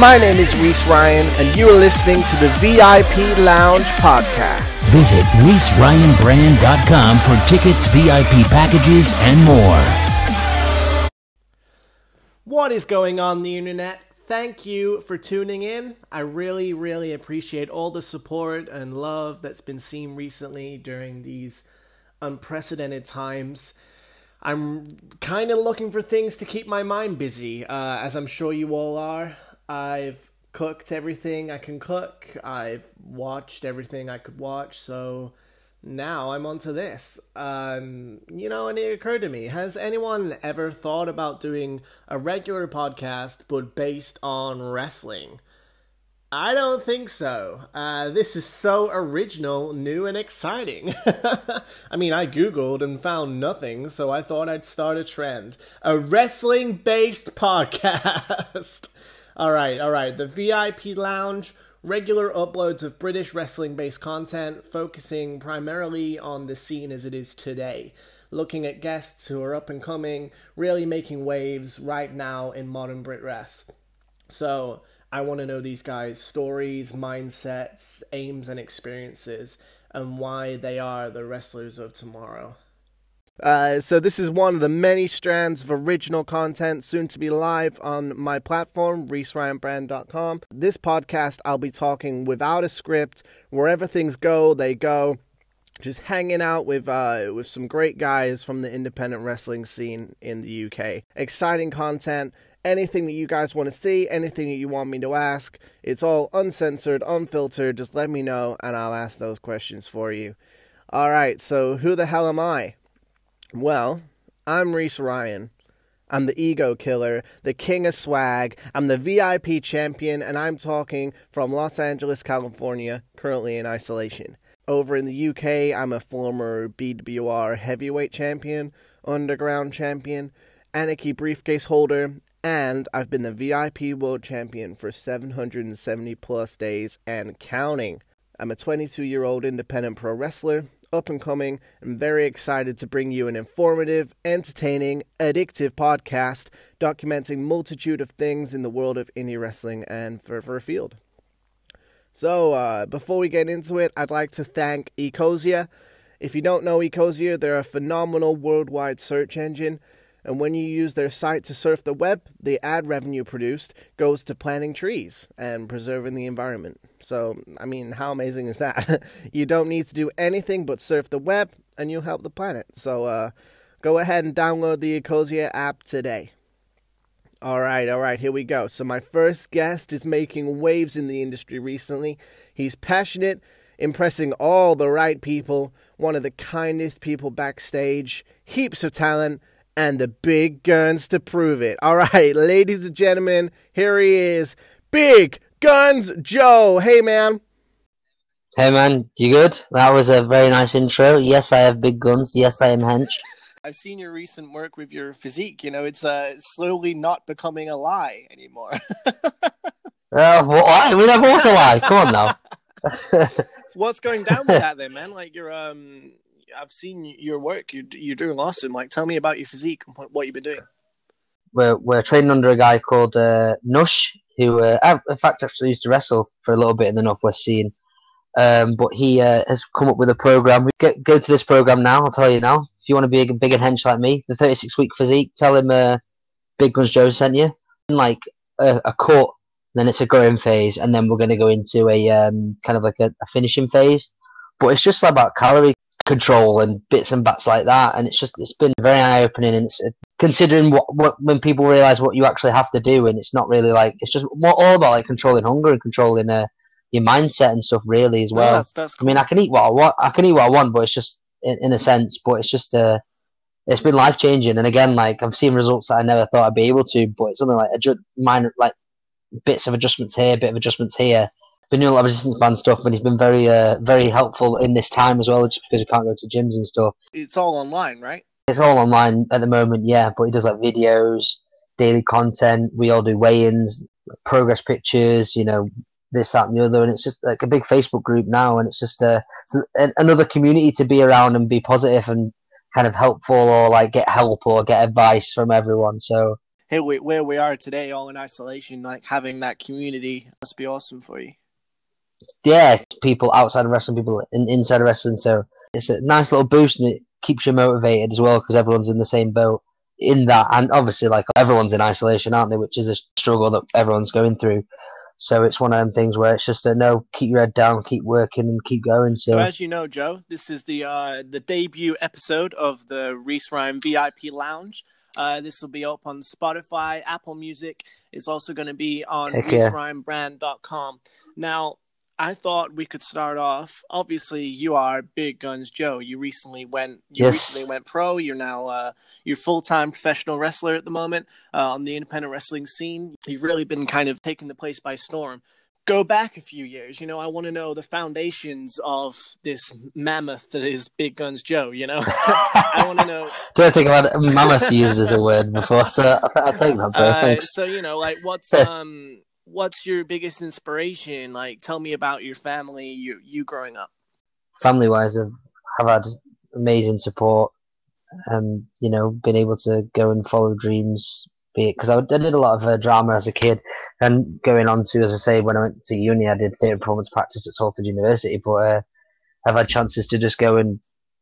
My name is Reese Ryan, and you are listening to the VIP Lounge podcast. Visit ReeseRyanBrand.com for tickets, VIP packages, and more. What is going on the internet? Thank you for tuning in. I really, really appreciate all the support and love that's been seen recently during these unprecedented times. I'm kind of looking for things to keep my mind busy, uh, as I'm sure you all are. I've cooked everything I can cook. I've watched everything I could watch. So now I'm onto this. Um, you know, and it occurred to me: Has anyone ever thought about doing a regular podcast but based on wrestling? I don't think so. Uh, this is so original, new, and exciting. I mean, I googled and found nothing, so I thought I'd start a trend. A wrestling based podcast. All right, all right. The VIP Lounge, regular uploads of British wrestling based content, focusing primarily on the scene as it is today. Looking at guests who are up and coming, really making waves right now in modern BritWres. So, I want to know these guys' stories, mindsets, aims, and experiences, and why they are the wrestlers of tomorrow. Uh, so this is one of the many strands of original content soon to be live on my platform, ReeseRyanBrand.com. This podcast, I'll be talking without a script. Wherever things go, they go. Just hanging out with uh, with some great guys from the independent wrestling scene in the UK. Exciting content. Anything that you guys want to see, anything that you want me to ask, it's all uncensored, unfiltered. Just let me know, and I'll ask those questions for you. All right. So who the hell am I? Well, I'm Reese Ryan. I'm the ego killer, the king of swag. I'm the VIP champion, and I'm talking from Los Angeles, California, currently in isolation. Over in the UK, I'm a former BWR heavyweight champion, underground champion, Anarchy briefcase holder, and I've been the VIP world champion for 770 plus days and counting. I'm a 22 year old independent pro wrestler up and coming. I'm very excited to bring you an informative, entertaining, addictive podcast documenting multitude of things in the world of indie wrestling and further afield. So, uh, before we get into it, I'd like to thank Ecosia. If you don't know Ecosia, they're a phenomenal worldwide search engine and when you use their site to surf the web, the ad revenue produced goes to planting trees and preserving the environment. So, I mean, how amazing is that? you don't need to do anything but surf the web and you'll help the planet. So, uh, go ahead and download the Ecosia app today. All right, all right, here we go. So, my first guest is making waves in the industry recently. He's passionate, impressing all the right people, one of the kindest people backstage, heaps of talent and the big guns to prove it. All right, ladies and gentlemen, here he is, Big Guns Joe. Hey, man. Hey, man. You good? That was a very nice intro. Yes, I have big guns. Yes, I am hench. I've seen your recent work with your physique. You know, it's uh, slowly not becoming a lie anymore. uh, well, I mean, of course a lie. Come on now. What's going down with that then, man? Like you're um I've seen your work. You're, you're doing awesome. Like, tell me about your physique and what, you've been doing. We're we're training under a guy called uh, Nush, who uh, in fact actually used to wrestle for a little bit in the northwest scene. Um, but he uh, has come up with a program. Get, go to this program now. I'll tell you now. If you want to be a big and hench like me, the 36 week physique, tell him uh, Big Guns Joe sent you. Like a, a cut, then it's a growing phase, and then we're going to go into a um, kind of like a, a finishing phase. But it's just about calorie control and bits and bats like that. And it's just it's been very eye opening. And it's uh, considering what, what when people realize what you actually have to do, and it's not really like it's just more all about like controlling hunger and controlling uh, your mindset and stuff really as well. that's, that's cool. I mean, I can eat what I want. I can eat what I want, but it's just in, in a sense. But it's just uh, it's been life changing. And again, like I've seen results that I never thought I'd be able to. But it's something like adjust, minor like bits of adjustments here, bit of adjustments here been doing a lot of resistance band stuff, but he's been very, uh, very helpful in this time as well, just because we can't go to gyms and stuff. It's all online, right? It's all online at the moment, yeah. But he does like videos, daily content. We all do weigh-ins, progress pictures, you know, this, that, and the other, and it's just like a big Facebook group now, and it's just uh, it's another community to be around and be positive and kind of helpful, or like get help or get advice from everyone. So here we, where we are today, all in isolation, like having that community must be awesome for you. Yeah, people outside of wrestling, people in, inside of wrestling. So it's a nice little boost, and it keeps you motivated as well because everyone's in the same boat in that. And obviously, like everyone's in isolation, aren't they? Which is a struggle that everyone's going through. So it's one of them things where it's just a no, keep your head down, keep working, and keep going. So, so as you know, Joe, this is the uh, the debut episode of the Reese Ryan VIP Lounge. Uh, this will be up on Spotify, Apple Music. It's also going to be on. ReeseRyanBrand.com. Now, I thought we could start off. Obviously, you are Big Guns Joe. You recently went. You Yes. recently went pro. You're now uh, you're full time professional wrestler at the moment uh, on the independent wrestling scene. You've really been kind of taking the place by storm. Go back a few years. You know, I want to know the foundations of this mammoth that is Big Guns Joe. You know, I want to know. don't think I've had mammoth used as a word before, so I'll take that. Bro. Uh, Thanks. so you know, like, what's um, what's your biggest inspiration? Like, tell me about your family. You you growing up. family wise I've, have had amazing support um you know been able to go and follow dreams be it because I, I did a lot of uh, drama as a kid and going on to as I say when I went to uni I did theatre performance practice at Salford University but uh, I've had chances to just go and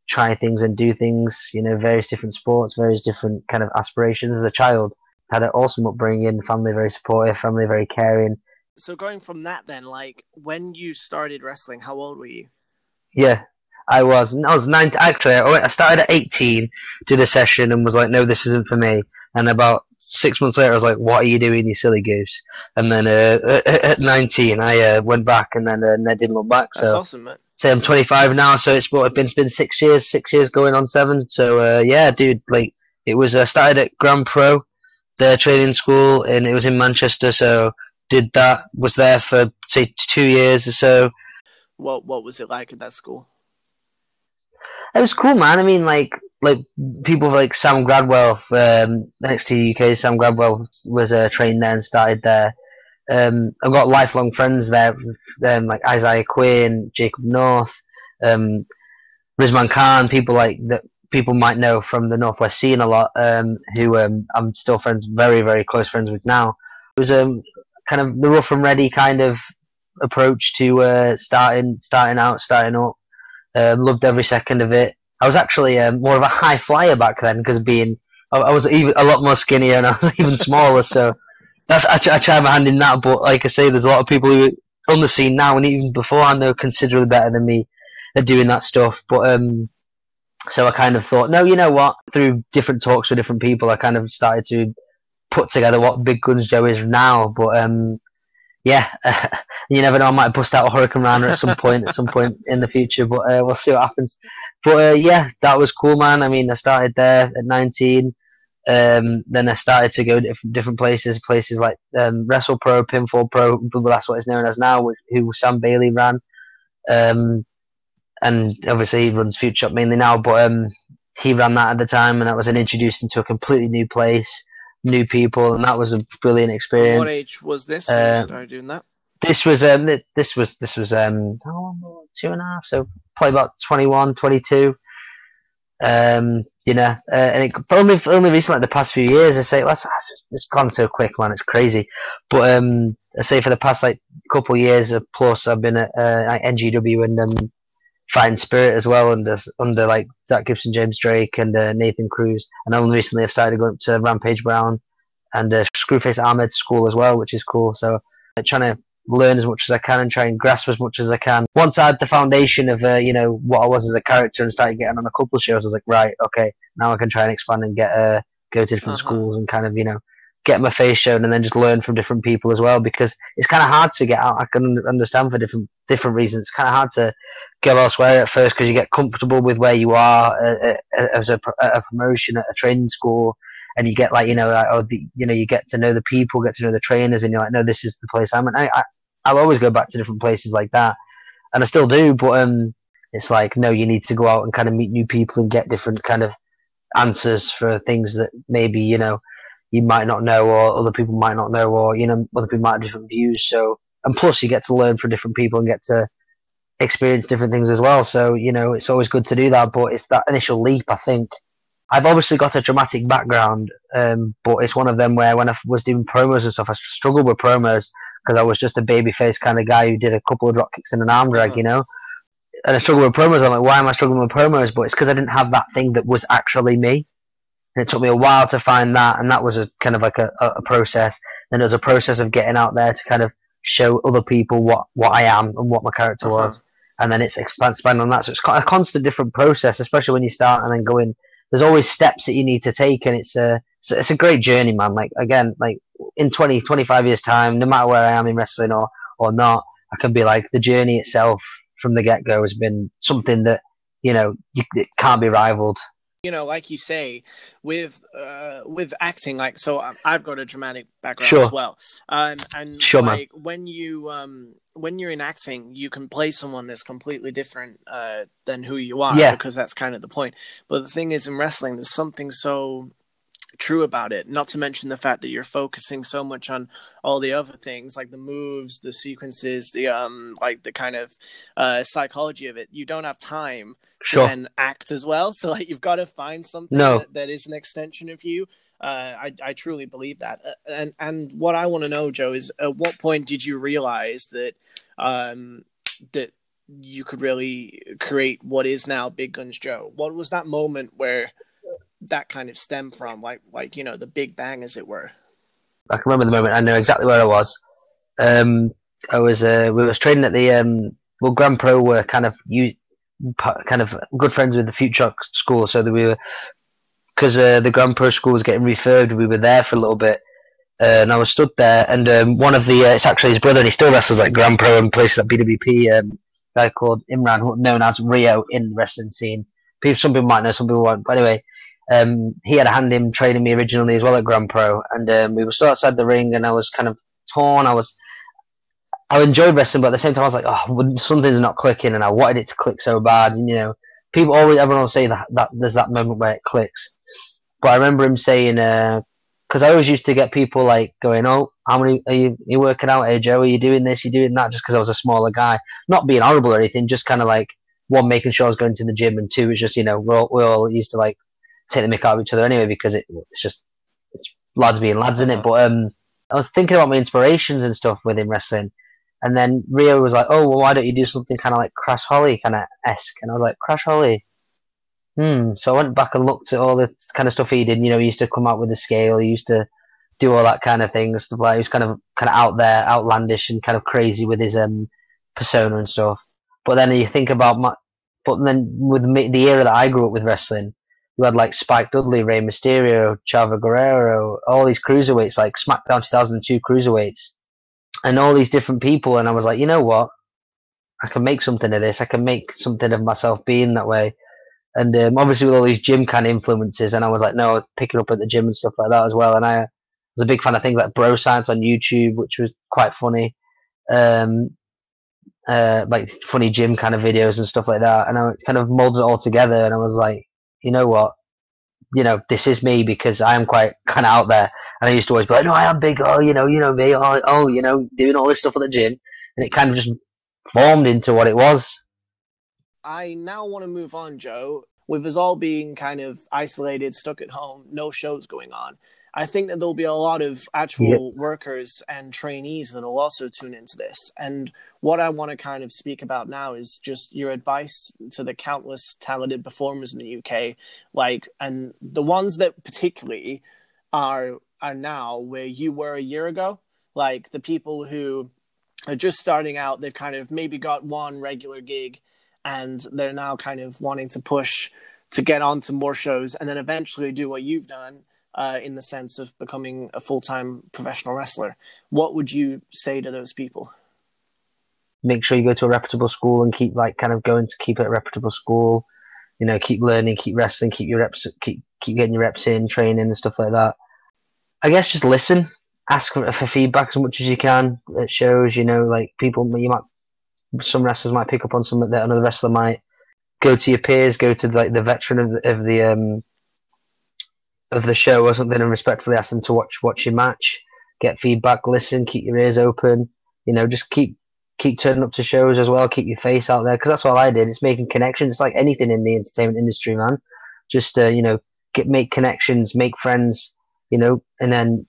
try things and do things you know various different sports various different kind of aspirations as a child had an awesome upbringing family very supportive family very caring So going from that, then, like, when you started wrestling, how old were you? Yeah, I was. I was nine. Actually, I started at 18, did a session, and was like, "No, this isn't for me." And about six months later, I was like, "What are you doing, you silly goose?" And then uh, at 19, I uh, went back, and then uh, I didn't look back. That's So, awesome, man. say I'm 25 now, so it's what, been it's been six years, six years going on seven. So uh, yeah, dude, like it was uh, started at Grand Pro, the training school, and it was in Manchester. So did that, was there for say two years or so. What what was it like at that school? It was cool, man. I mean, like, like people like Sam Gradwell, um, NXT UK. Sam Gradwell was uh, trained there and started there. Um, I've got lifelong friends there, um, like Isaiah Quinn, Jacob North, um, Rizman Khan. People like that. People might know from the Northwest scene a lot. Um, who um, I'm still friends, very very close friends with now. It was um, kind of the rough and ready kind of approach to uh, starting starting out, starting up. Um, loved every second of it. I was actually um, more of a high flyer back then because being I, I was even a lot more skinnier and I was even smaller. So that's I, I try my hand in that. But like I say, there's a lot of people who on the scene now and even beforehand they're considerably better than me at doing that stuff. But um, so I kind of thought, no, you know what? Through different talks with different people, I kind of started to put together what Big Guns Joe is now. But um, yeah, you never know. I might bust out a hurricanrana at some point, at some point in the future. But uh, we'll see what happens. But uh, yeah, that was cool, man. I mean, I started there at 19. Um, then I started to go different different places, places like um, Wrestle Pro, Pinfall Pro, that's what it's known as now, which, who Sam Bailey ran. Um, and obviously he runs Futureshock mainly now, but um, he ran that at the time, and that was an introduced into a completely new place, new people, and that was a brilliant experience. What age was this when Uh, you started doing that? This was um this was this was um two and a half so probably about 21, 22. Um, you know, uh, and it only only recently, like the past few years, I say well, it's, it's gone so quick, man. It's crazy. But um, I say for the past like couple of years uh, plus, I've been at uh, NGW and um, Fighting Spirit as well, under under like Zack Gibson, James Drake, and uh, Nathan Cruz. And only recently, I've started going to Rampage Brown and uh, Screwface Ahmed School as well, which is cool. So uh, trying to learn as much as I can and try and grasp as much as I can. Once I had the foundation of uh, you know what I was as a character and started getting on a couple of shows, I was like, right, okay, now I can try and expand and get uh, go to different Uh-huh. schools and kind of you know get my face shown and then just learn from different people as well because it's kind of hard to get out. I can understand for different different reasons. It's kind of hard to go elsewhere at first because you get comfortable with where you are uh, uh, as a, a promotion at a training school and you get like you know like oh the, you know you get to know the people get to know the trainers and you're like no this is the place i'm in I, I i'll always go back to different places like that and i still do but um it's like no you need to go out and kind of meet new people and get different kind of answers for things that maybe you know you might not know or other people might not know or you know other people might have different views so and plus you get to learn from different people and get to experience different things as well so you know it's always good to do that but it's that initial leap i think I've obviously got a dramatic background, um, but it's one of them where when I was doing promos and stuff, I struggled with promos because I was just a babyface kind of guy who did a couple of drop kicks and an arm drag, you know. And I struggled with promos. I'm like, why am I struggling with promos? But it's because I didn't have that thing that was actually me. And it took me a while to find that, and that was a kind of like a, a process. Then there was a process of getting out there to kind of show other people what, what I am and what my character Uh-huh. was. And then it's expand, expand on that. So it's a constant different process, especially when you start and then go in. There's always steps that you need to take, and it's a it's a, it's a great journey, man. Like again, like in 20, 25 years time, no matter where I am in wrestling or or not, I can be like the journey itself from the get go has been something that you know you, it can't be rivaled. You know, like you say, with uh, with acting, like so, I've got a dramatic background Sure. as well, um, and Sure, man. like when you um, when you're in acting, you can play someone that's completely different uh, than who you are, Yeah. because that's kind of the point. But the thing is, in wrestling, there's something so true about it. Not to mention the fact that you're focusing so much on all the other things, like the moves, the sequences, the um, like the kind of uh, psychology of it. You don't have time Sure. and act as well. So like you've got to find something No. that, that is an extension of you. Uh, I I truly believe that. Uh, And and what I want to know, Joe, is at what point did you realize that um that you could really create what is now Big Guns Joe? What was that moment where that kind of stem from? Like like you know the Big Bang, as it were. I can remember the moment. I know exactly where I was. Um, I was uh, we was training at the um, well, Grand Pro were kind of you kind of good friends with the Future School, so that we were because uh, the Grand Pro school was getting refurbed. We were there for a little bit, uh, and I was stood there. And um, one of the uh, it's actually his brother, and he still wrestles like Grand Pro and places like BWP. Um, guy called Imran, known as Rio in the wrestling scene. People, some people might know, some people won't. But anyway, um, he had a hand in training me originally as well at Grand Pro, and um, we were still outside the ring, and I was kind of torn. I was, I enjoyed wrestling, but at the same time, I was like, oh, something's not clicking, and I wanted it to click so bad. And you know, people always, everyone will say that that there's that moment where it clicks. But I remember him saying, because I always used to get people like going, oh, how many are you, are you working out, hey Joe? Are you doing this? You doing that? Just because I was a smaller guy, not being horrible or anything, just kind of like one making sure I was going to the gym, and two, it's just you know we all, we all used to like take the mick out of each other anyway because it, it's just it's lads being lads in it. But um, I was thinking about my inspirations and stuff within wrestling, and then Rio was like, "Oh, well, why don't you do something kind of like Crash Holly kind of esque?" And I was like, "Crash Holly." Hmm. So I went back and looked at all the kind of stuff he did. You know, he used to come out with a scale. He used to do all that kind of thing, stuff like he was kind of kind of out there, outlandish, and kind of crazy with his um persona and stuff. But then you think about my, but then with me, the era that I grew up with wrestling, you had like Spike Dudley, Rey Mysterio, Chavo Guerrero, all these cruiserweights, like SmackDown 2002 cruiserweights, and all these different people. And I was like, you know what? I can make something of this. I can make something of myself being that way. And um, obviously with all these gym kind of influences, and I was like, no, picking up at the gym and stuff like that as well. And I was a big fan of things like Bro Science on YouTube, which was quite funny. Um, uh, like funny gym kind of videos and stuff like that. And I kind of molded it all together. And I was like, you know what? You know, this is me because I am quite kind of out there. And I used to always be like, no, I am big. Oh, you know, you know me. Oh, oh, you know, doing all this stuff at the gym. And it kind of just formed into what it was. I now want to move on, Joe. With us all being kind of isolated, stuck at home, no shows going on. I think that there'll be a lot of actual workers and trainees that will also tune into this. And what I want to kind of speak about now is just your advice to the countless talented performers in the UK, like, and the ones that particularly are are now where you were a year ago, like the people who are just starting out. They've kind of maybe got one regular gig, and they're now kind of wanting to push to get onto more shows, and then eventually do what you've done uh, in the sense of becoming a full time professional wrestler. What would you say to those people? Make sure you go to a reputable school and keep like kind of going to keep it a reputable school. You know, keep learning, keep wrestling, keep your reps, keep keep getting your reps in, training and stuff like that. I guess just listen, ask for, for feedback as much as you can It shows. You know, like people, you might some wrestlers might pick up on something that another wrestler might. Go to your peers, go to like the veteran of the, of the um of the show or something, and respectfully ask them to watch watch your match, get feedback, listen, keep your ears open. You know, just keep keep turning up to shows as well. Keep your face out there because that's all I did. It's making connections. It's like anything in the entertainment industry, man. Just uh, you know, get make connections, make friends, you know, and then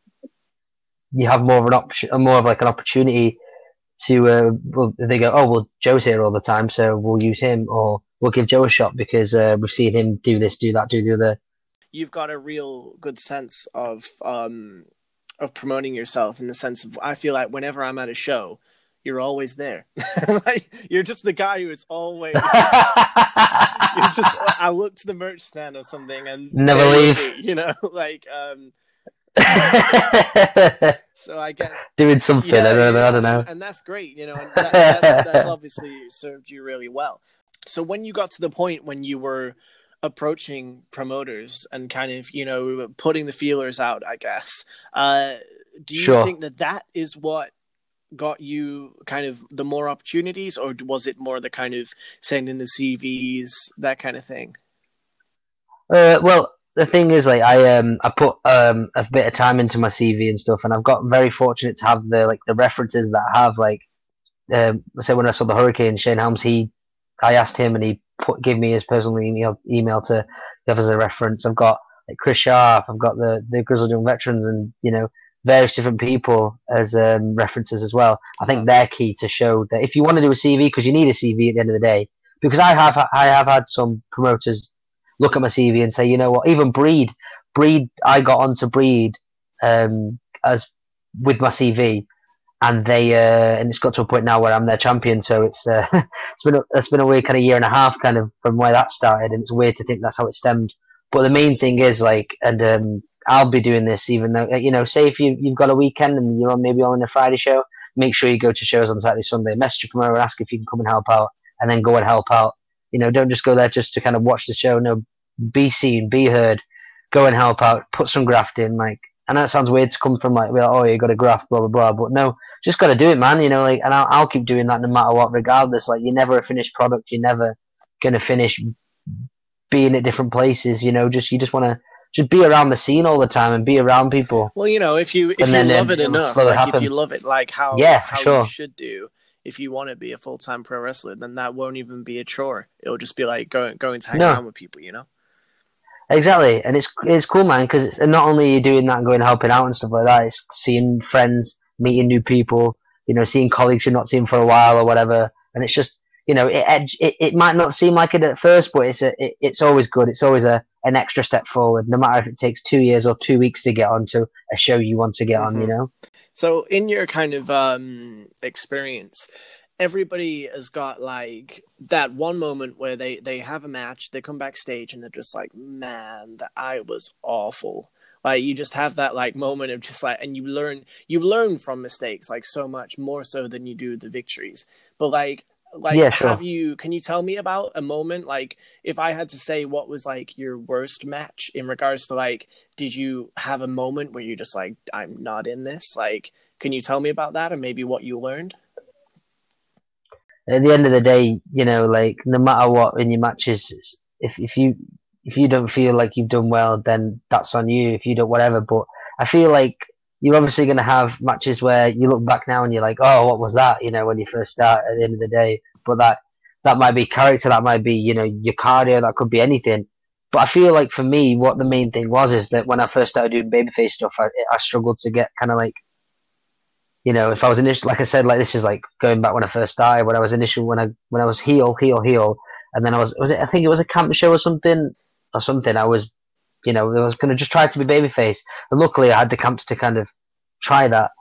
you have more of an option, more of like an opportunity to. Uh, well, they go, oh well, Joe's here all the time, so we'll use him, or we'll give Joe a shot because uh, we've seen him do this, do that, do the other. You've got a real good sense of um of promoting yourself in the sense of I feel like whenever I'm at a show, you're always there. like you're just the guy who is always. you're just. I look to the merch stand or something and Never leave. You know, like um. so I guess doing something. yeah, I, don't, I don't know. and that's great. You know, and that, that's, that's obviously served you really well. So when you got to the point when you were approaching promoters and kind of you know putting the feelers out, I guess. Uh, do you Sure. think that that is what got you kind of the more opportunities, or was it more the kind of sending the CVs that kind of thing? Uh, well, the thing is, like, I um, I put um a bit of time into my CV and stuff, and I've got very fortunate to have the like the references that I have. Like, um, say when I saw the Hurricane, Shane Helms, he, I asked him, and he put give me his personal email email to give as a reference. I've got like Chris Sharp, I've got the the Grizzled Young Veterans, and you know various different people as um, references as well. I think they're key to show that if you want to do a CV, because you need a CV at the end of the day. Because I have I have had some promoters look at my CV and say, you know what, even Breed, Breed, I got onto Breed um, as with my CV, and they uh, and it's got to a point now where I'm their champion. So it's uh, it's been a, it's been a weird kind of year and a half kind of from where that started, and it's weird to think that's how it stemmed. But the main thing is like, and um, I'll be doing this even though you know, say if you you've got a weekend and you're on maybe on a Friday show, make sure you go to shows on Saturday, Sunday. Message your promoter, ask if you can come and help out, and then go and help out. You know, don't just go there just to kind of watch the show. No, be seen, be heard, go and help out, put some graft in. Like, I know it sounds weird to come from like, well, oh, you got to graph, blah blah blah, but no, just got to do it, man. You know, like, and I'll, I'll keep doing that no matter what, regardless. Like, you're never a finished product. You're never gonna finish being at different places. You know, just you just want to just be around the scene all the time and be around people. Well, you know, if you if And you then, love um, it enough, like if you love it like how Yeah, how sure. you should do, if you want to be a full time pro wrestler, then that won't even be a chore. It'll just be like going going to hang No. around with people, you know. Exactly, and it's it's cool, man. Because not only are you doing that and going helping out and stuff like that, it's seeing friends, meeting new people, you know, seeing colleagues you're not seeing for a while or whatever. And it's just, you know, it it, it might not seem like it at first, but it's a it, it's always good. It's always a an extra step forward, no matter if it takes two years or two weeks to get onto a show you want to get on. You Mhm. know, So, in your kind of um, experience, everybody has got like that one moment where they they have a match, they come backstage, and they're just like, "Man, that I was awful." Like you just have that like moment of just like, and you learn you learn from mistakes like so much more so than you do the victories. But like. Like, Yeah, sure. have you? Can you tell me about a moment? Like, if I had to say, what was like your worst match in regards to like, did you have a moment where you're just like, I'm not in this? Like, can you tell me about that and maybe what you learned? At the end of the day, you know, like no matter what in your matches, if if you if you don't feel like you've done well, then that's on you. If you don't, whatever. But I feel like you're obviously going to have matches where you look back now and you're like, oh, what was that? You know, when you first start at the end of the day. But that that might be character, that might be you know your cardio, that could be anything. But I feel like for me, what the main thing was is that when I first started doing babyface stuff, I, I struggled to get kind of like you know, if I was initial, like I said, like this is like going back when I first started, when I was initial, when I when I was heel, heel, heel, and then I was was it? I think it was a camp show or something, or something. I was, you know, I was gonna just try to be babyface, and luckily I had the camps to kind of try that.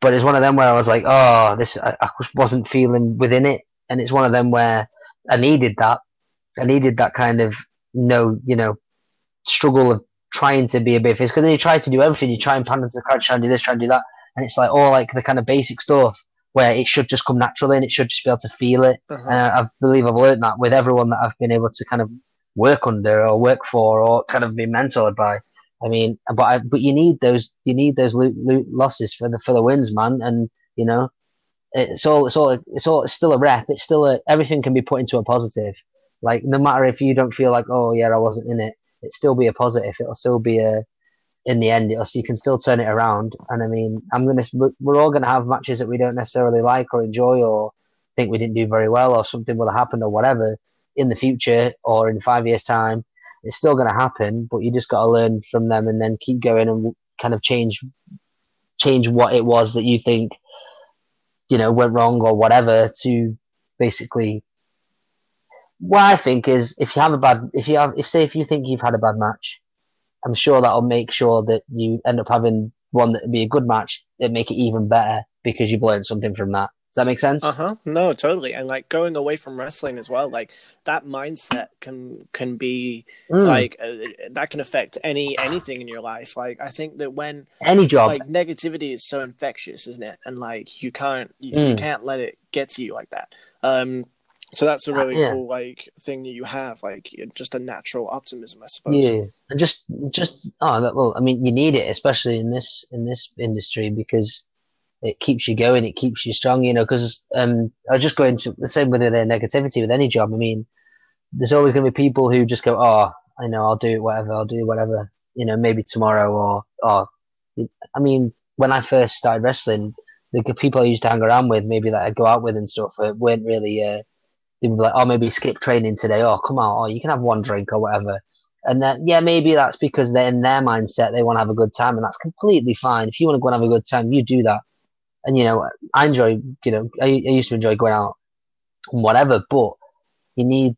But it's one of them where I was like, oh, this I, I wasn't feeling within it, and it's one of them where I needed that, I needed that kind of no, you know, struggle of trying to be a babyface because then you try to do everything, you try and plan into the crowd, try and do this, try and do that and it's like all like the kind of basic stuff where it should just come naturally and it should just be able to feel it. Uh-huh. And I, I believe I've learned that with everyone that I've been able to kind of work under or work for or kind of be mentored by. I mean, but I, but you need those you need those losses for the for the wins, man. And you know, it's all it's all it's all it's still a rep. It's still a everything can be put into a positive. Like no matter if you don't feel like oh yeah I wasn't in it, it still be a positive. It'll still be a in the end, you can still turn it around. And I mean, I'm gonna, we're all gonna have matches that we don't necessarily like or enjoy or think we didn't do very well or something will have happened or whatever in the future or in five years time. It's still to happen, but you just got to learn from them and then keep going and kind of change change what it was that you think you know went wrong or whatever to basically what I think is if you have a bad if you have if say if you think you've had a bad match, I'm sure that'll make sure that you end up having one that would be a good match that make it even better because you've learned something from that. Does that make sense? Uh huh. No, totally. And like going away from wrestling as well, like that mindset can can be mm. like uh, that can affect any anything in your life. Like I think that when any job, like negativity is so infectious, isn't it? And like you can't you, mm. you can't let it get to you like that. Um, so that's a uh, really uh, yeah. cool like thing that you have, like just a natural optimism, I suppose. Yeah, and just just oh well, I mean, you need it, especially in this in this industry because it keeps you going, it keeps you strong, you know, because um, I was just going to the same with the negativity with any job. I mean, there's always going to be people who just go, oh, I know, I'll do it, whatever, I'll do whatever, you know, maybe tomorrow or, or, I mean, when I first started wrestling, the people I used to hang around with, maybe that I'd go out with and stuff, uh, weren't really, uh, would be like, oh, maybe skip training today, oh, come on, oh, you can have one drink or whatever. And then, yeah, maybe that's because they're in their mindset, they want to have a good time, and that's completely fine. If you want to go and have a good time, you do that and you know, I enjoy, you know, I, I used to enjoy going out and whatever, but you need.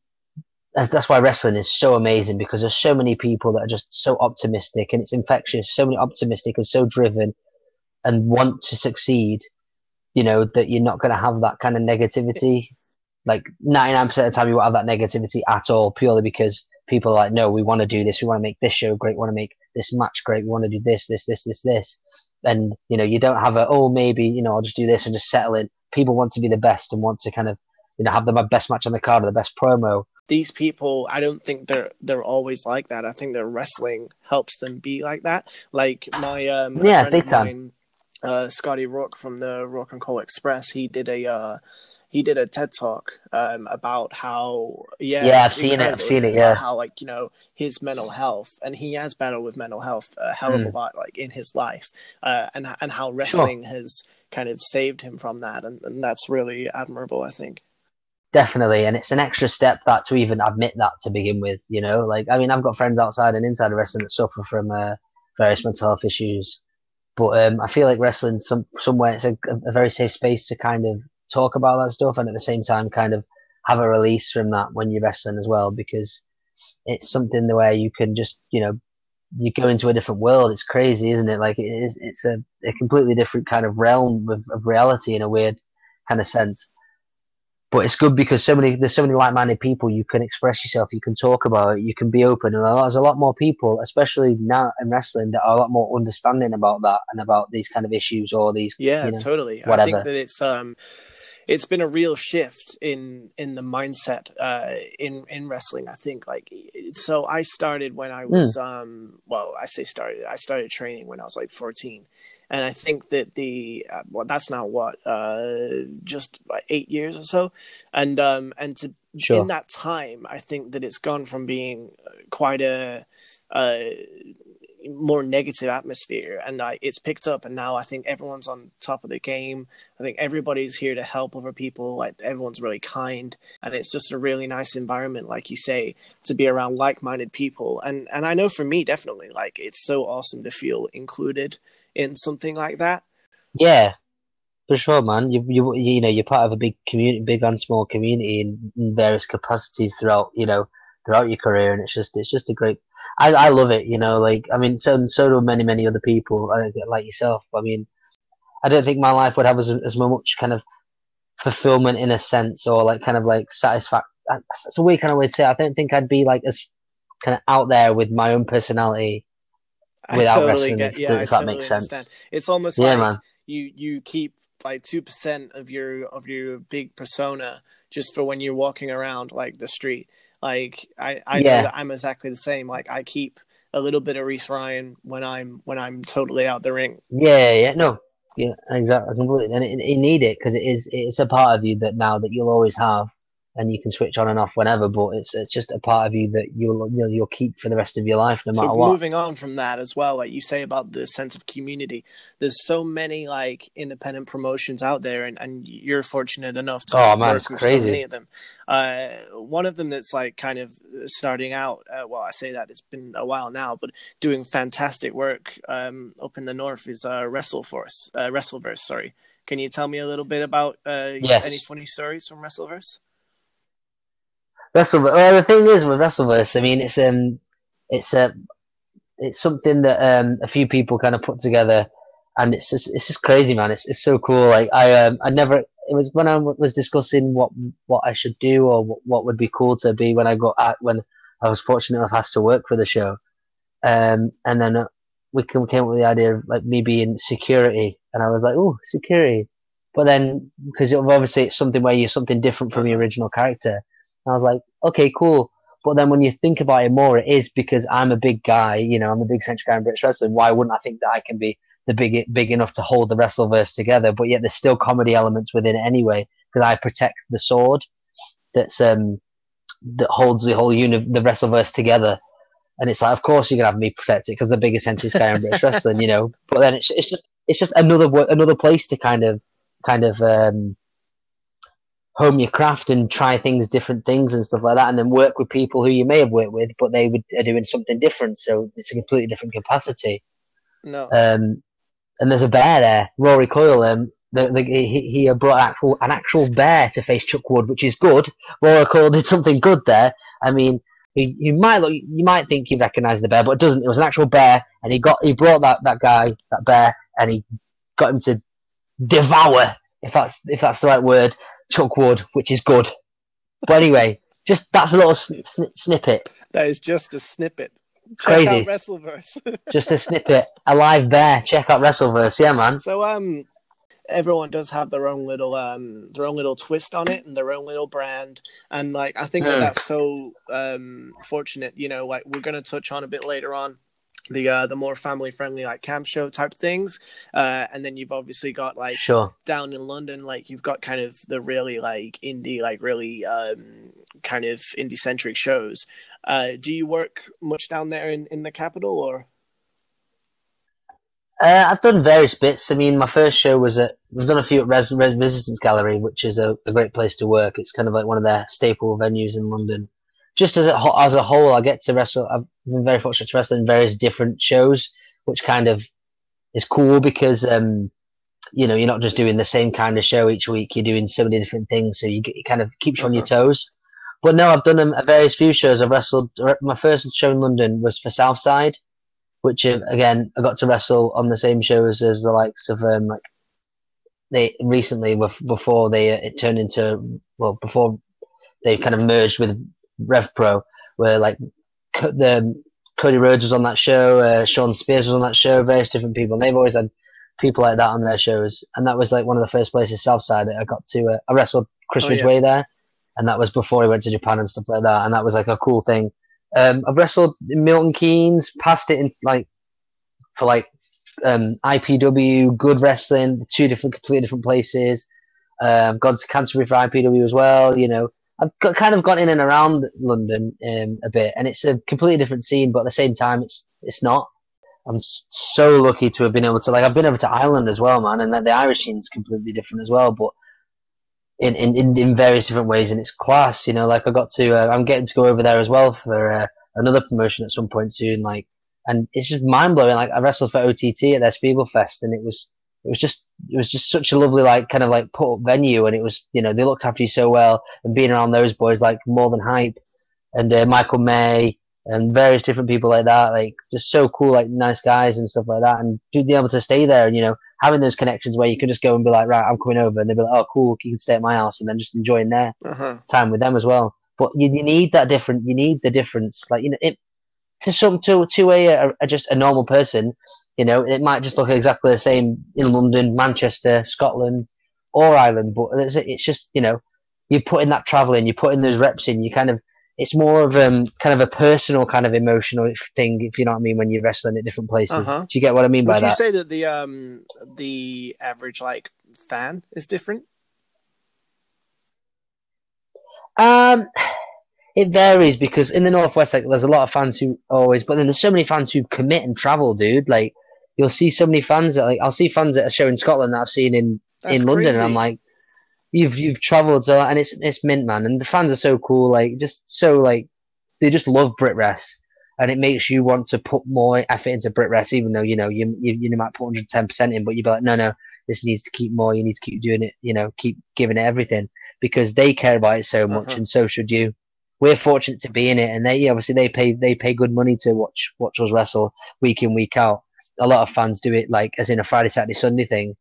That's why wrestling is so amazing because there's so many people that are just so optimistic and it's infectious. So many optimistic and so driven, and want to succeed. You know that you're not going to have that kind of negativity. Like 99% of the time, you won't have that negativity at all, purely because people are like, no, we want to do this. We want to make this show great. We want to make this match great. We want to do this, this, this, this, this and you know you don't have a oh maybe you know I'll just do this and just settle in. People want to be the best and want to kind of you know have the best match on the card or the best promo. These people, I don't think they're they're always like that. I think their wrestling helps them be like that. Like my um yeah, big time. Mine, uh, Scotty Rook from the Rock and Roll Express, he did a uh, he did a TED talk um, about how yeah yeah I've seen it I've seen it yeah how like you know his mental health and he has battled with mental health a hell of mm. a lot like in his life uh, and and how wrestling sure. has kind of saved him from that and, and that's really admirable I think definitely and it's an extra step that to even admit that to begin with you know like I mean I've got friends outside and inside of wrestling that suffer from uh, various mental health issues but um, I feel like wrestling some somewhere it's a, a very safe space to kind of talk about that stuff and at the same time kind of have a release from that when you're wrestling as well because it's something the way you can just you know you go into a different world. It's crazy isn't it? Like it is it's a, a completely different kind of realm of, of reality in a weird kind of sense. But it's good because so many there's so many like-minded people you can express yourself you can talk about it you can be open and there's a lot more people especially now in wrestling that are a lot more understanding about that and about these kind of issues or these yeah you know, totally. Whatever. i think that it's um it's been a real shift in in the mindset uh, in in wrestling. I think like so. I started when I was mm. um well, I say started. I started training when I was like fourteen, and I think that the uh, well, that's now what uh just eight years or so, and um and to sure. in that time, I think that it's gone from being quite a uh more negative atmosphere and I, it's picked up and now i think everyone's on top of the game. I think everybody's here to help other people like everyone's really kind and it's just a really nice environment like you say to be around like-minded people. And and i know for me definitely like it's so awesome to feel included in something like that. Yeah for sure man. You you you know you're part of a big community big and small community in, in various capacities throughout you know throughout your career and it's just it's just a great I, I love it, you know, like, I mean, so, so do many, many other people uh, like yourself. I mean, I don't think my life would have as, as much kind of fulfillment in a sense or like kind of like satisfaction. It's a weird kind of way to say it. I don't think I'd be like as kind of out there with my own personality without totally wrestling, get, yeah, if, if totally that makes understand. sense. It's almost yeah, like man. you, you keep like 2% of your, of your big persona just for when you're walking around like the street like I, I yeah. know that I'm exactly the same. Like I keep a little bit of Reese Ryan when I'm when I'm totally out the ring. Yeah, yeah, no, yeah, exactly, completely. And it, it need it because it is it's a part of you that now that you'll always have, and you can switch on and off whenever. But it's it's just a part of you that you'll you know, you'll keep for the rest of your life, no matter so what. moving on from that as well, like you say about the sense of community, there's so many like independent promotions out there, and, and you're fortunate enough to Oh, man, work with so many of them. Uh, one of them that's like kind of starting out. Uh, well, I say that it's been a while now, but doing fantastic work um, up in the north is uh, WrestleForce, uh, WrestleVerse. Sorry, can you tell me a little bit about uh, Yes. any funny stories from WrestleVerse? Wrestle. Well, the thing is with Wrestleverse, I mean, it's um, it's a, it's something that um, a few people kind of put together, and it's just it's just crazy, man. It's it's so cool. Like I um, I never. It was when I was discussing what what I should do or what, what would be cool to be when I got at when I was fortunate enough asked to work for the show, um, and then uh, we came came up with the idea of like me being security, and I was like, oh, security. But then, because obviously it's something where you're something different from your original character, I was like, okay, cool. But then when you think about it more, it is because I'm a big guy, you know, I'm a big central guy in British wrestling. Why wouldn't I think that I can be the big, big enough to hold the Wrestleverse together? But yet there's still comedy elements within it anyway, because I protect the sword that's, um, that holds the whole uni- the Wrestleverse together. And it's like, of course you're gonna have me protect it because the biggest entity guy in British wrestling, you know. But then it's it's just it's just another another place to kind of kind of um, home your craft and try things, different things and stuff like that, and then work with people who you may have worked with, but they would, are doing something different. So it's a completely different capacity. No. Um, and there's a bear there, Rory Coyle. Um, the, the, he, he brought an actual, an actual bear to face Chuck Wood, which is good. Rory Coyle did something good there. I mean, you, you might look, you might think you recognise the bear, but it doesn't. It was an actual bear, and he got, he brought that, that guy, that bear, and he got him to devour, if that's if that's the right word, Chuck Wood, which is good. But anyway, just that's a little sn- sn- snippet, That is just a snippet. Check crazy. out WrestleVerse. just a snippet. A live bear. Check out Wrestleverse, yeah, man. so um everyone does have their own little um their own little twist on it and their own little brand and like I think that Mm. that's so um fortunate, you know, like we're going to touch on a bit later on the uh the more family friendly like camp show type things uh and then you've obviously got like Sure. down in London, like you've got kind of the really like indie, like really um, kind of indie centric shows. Uh, do you work much down there in, in the capital or? Uh, I've done various bits. I mean, my first show was at, I've done a few at Res, Res Resistance Gallery, which is a, a great place to work. It's kind of like one of their staple venues in London. Just as a, as a whole, I get to wrestle, I've been very fortunate to wrestle in various different shows, which kind of is cool because, um, you know, you're not just doing the same kind of show each week. You're doing so many different things. So you get, it kind of keeps you on your toes. But no, I've done um, a various few shows. I've wrestled, my first show in London was for Southside which uh, again I got to wrestle on the same show as, as the likes of um like they recently bef- before they uh, it turned into well before they kind of merged with Rev Pro where like the Cody Rhodes was on that show, uh, Shawn Spears was on that show, various different people. And they've always had people like that on their shows, and that was like one of the first places Southside that I got to. Uh, I wrestled Chris Oh, yeah. There, and that was before he went to Japan and stuff like that, and that was like a cool thing. Um, I've wrestled in Milton Keynes, passed it in like for like um, IPW, Good Wrestling, two different, completely different places. Um, gone to Canterbury for IPW as well. You know, I've kind of got in and around London um, a bit, and it's a completely different scene, but at the same time, it's it's not. I'm so lucky to have been able to like I've been over to Ireland as well, man, and the, the Irish scene's completely different as well, but in, in, in, in various different ways, and it's class. You know, like I got to uh, I'm getting to go over there as well for uh, another promotion at some point soon, like, and it's just mind blowing. Like I wrestled for OTT at their Spiegelfest, and it was it was just it was just such a lovely like kind of like put up venue, and it was you know they looked after you so well, and being around those boys like more than hype, and uh, Michael May and various different people like that, like just so cool, like nice guys and stuff like that, and being able to stay there and you know having those connections where you could just go and be like, right, I'm coming over, and they'd be like, oh, cool, you can stay at my house, and then just enjoying their Uh-huh. time with them as well. But you, you need that different, you need the difference, like you know, it to some to to a, a, a just a normal person, you know, it might just look exactly the same in London, Manchester, Scotland, or Ireland, but it's, it's just you know, you put in that travel in, you put in those reps in, you kind of it's more of um kind of a personal kind of emotional thing, if you know what I mean, when you're wrestling at different places. Uh-huh. Do you get what I mean by Would you say that the um the average like fan is different? Um, it varies because in the northwest, like there's a lot of fans who always, but then there's so many fans who commit and travel, dude. Like you'll see so many fans that like I'll see fans at a show in Scotland that I've seen in That's in London, crazy. and I'm like, you've you've travelled so, and it's it's mint, man, and the fans are so cool, like just so like they just love BritWres, and it makes you want to put more effort into BritWres, even though you know you you, you might put 110 percent in, but you'd be like, no, no, this needs to keep more. You need to keep doing it, you know, keep giving it everything because they care about it so much, Uh-huh. and so should you. We're fortunate to be in it, and they obviously they pay they pay good money to watch watch us wrestle week in week out. A lot of fans do it like as in a Friday Saturday Sunday thing,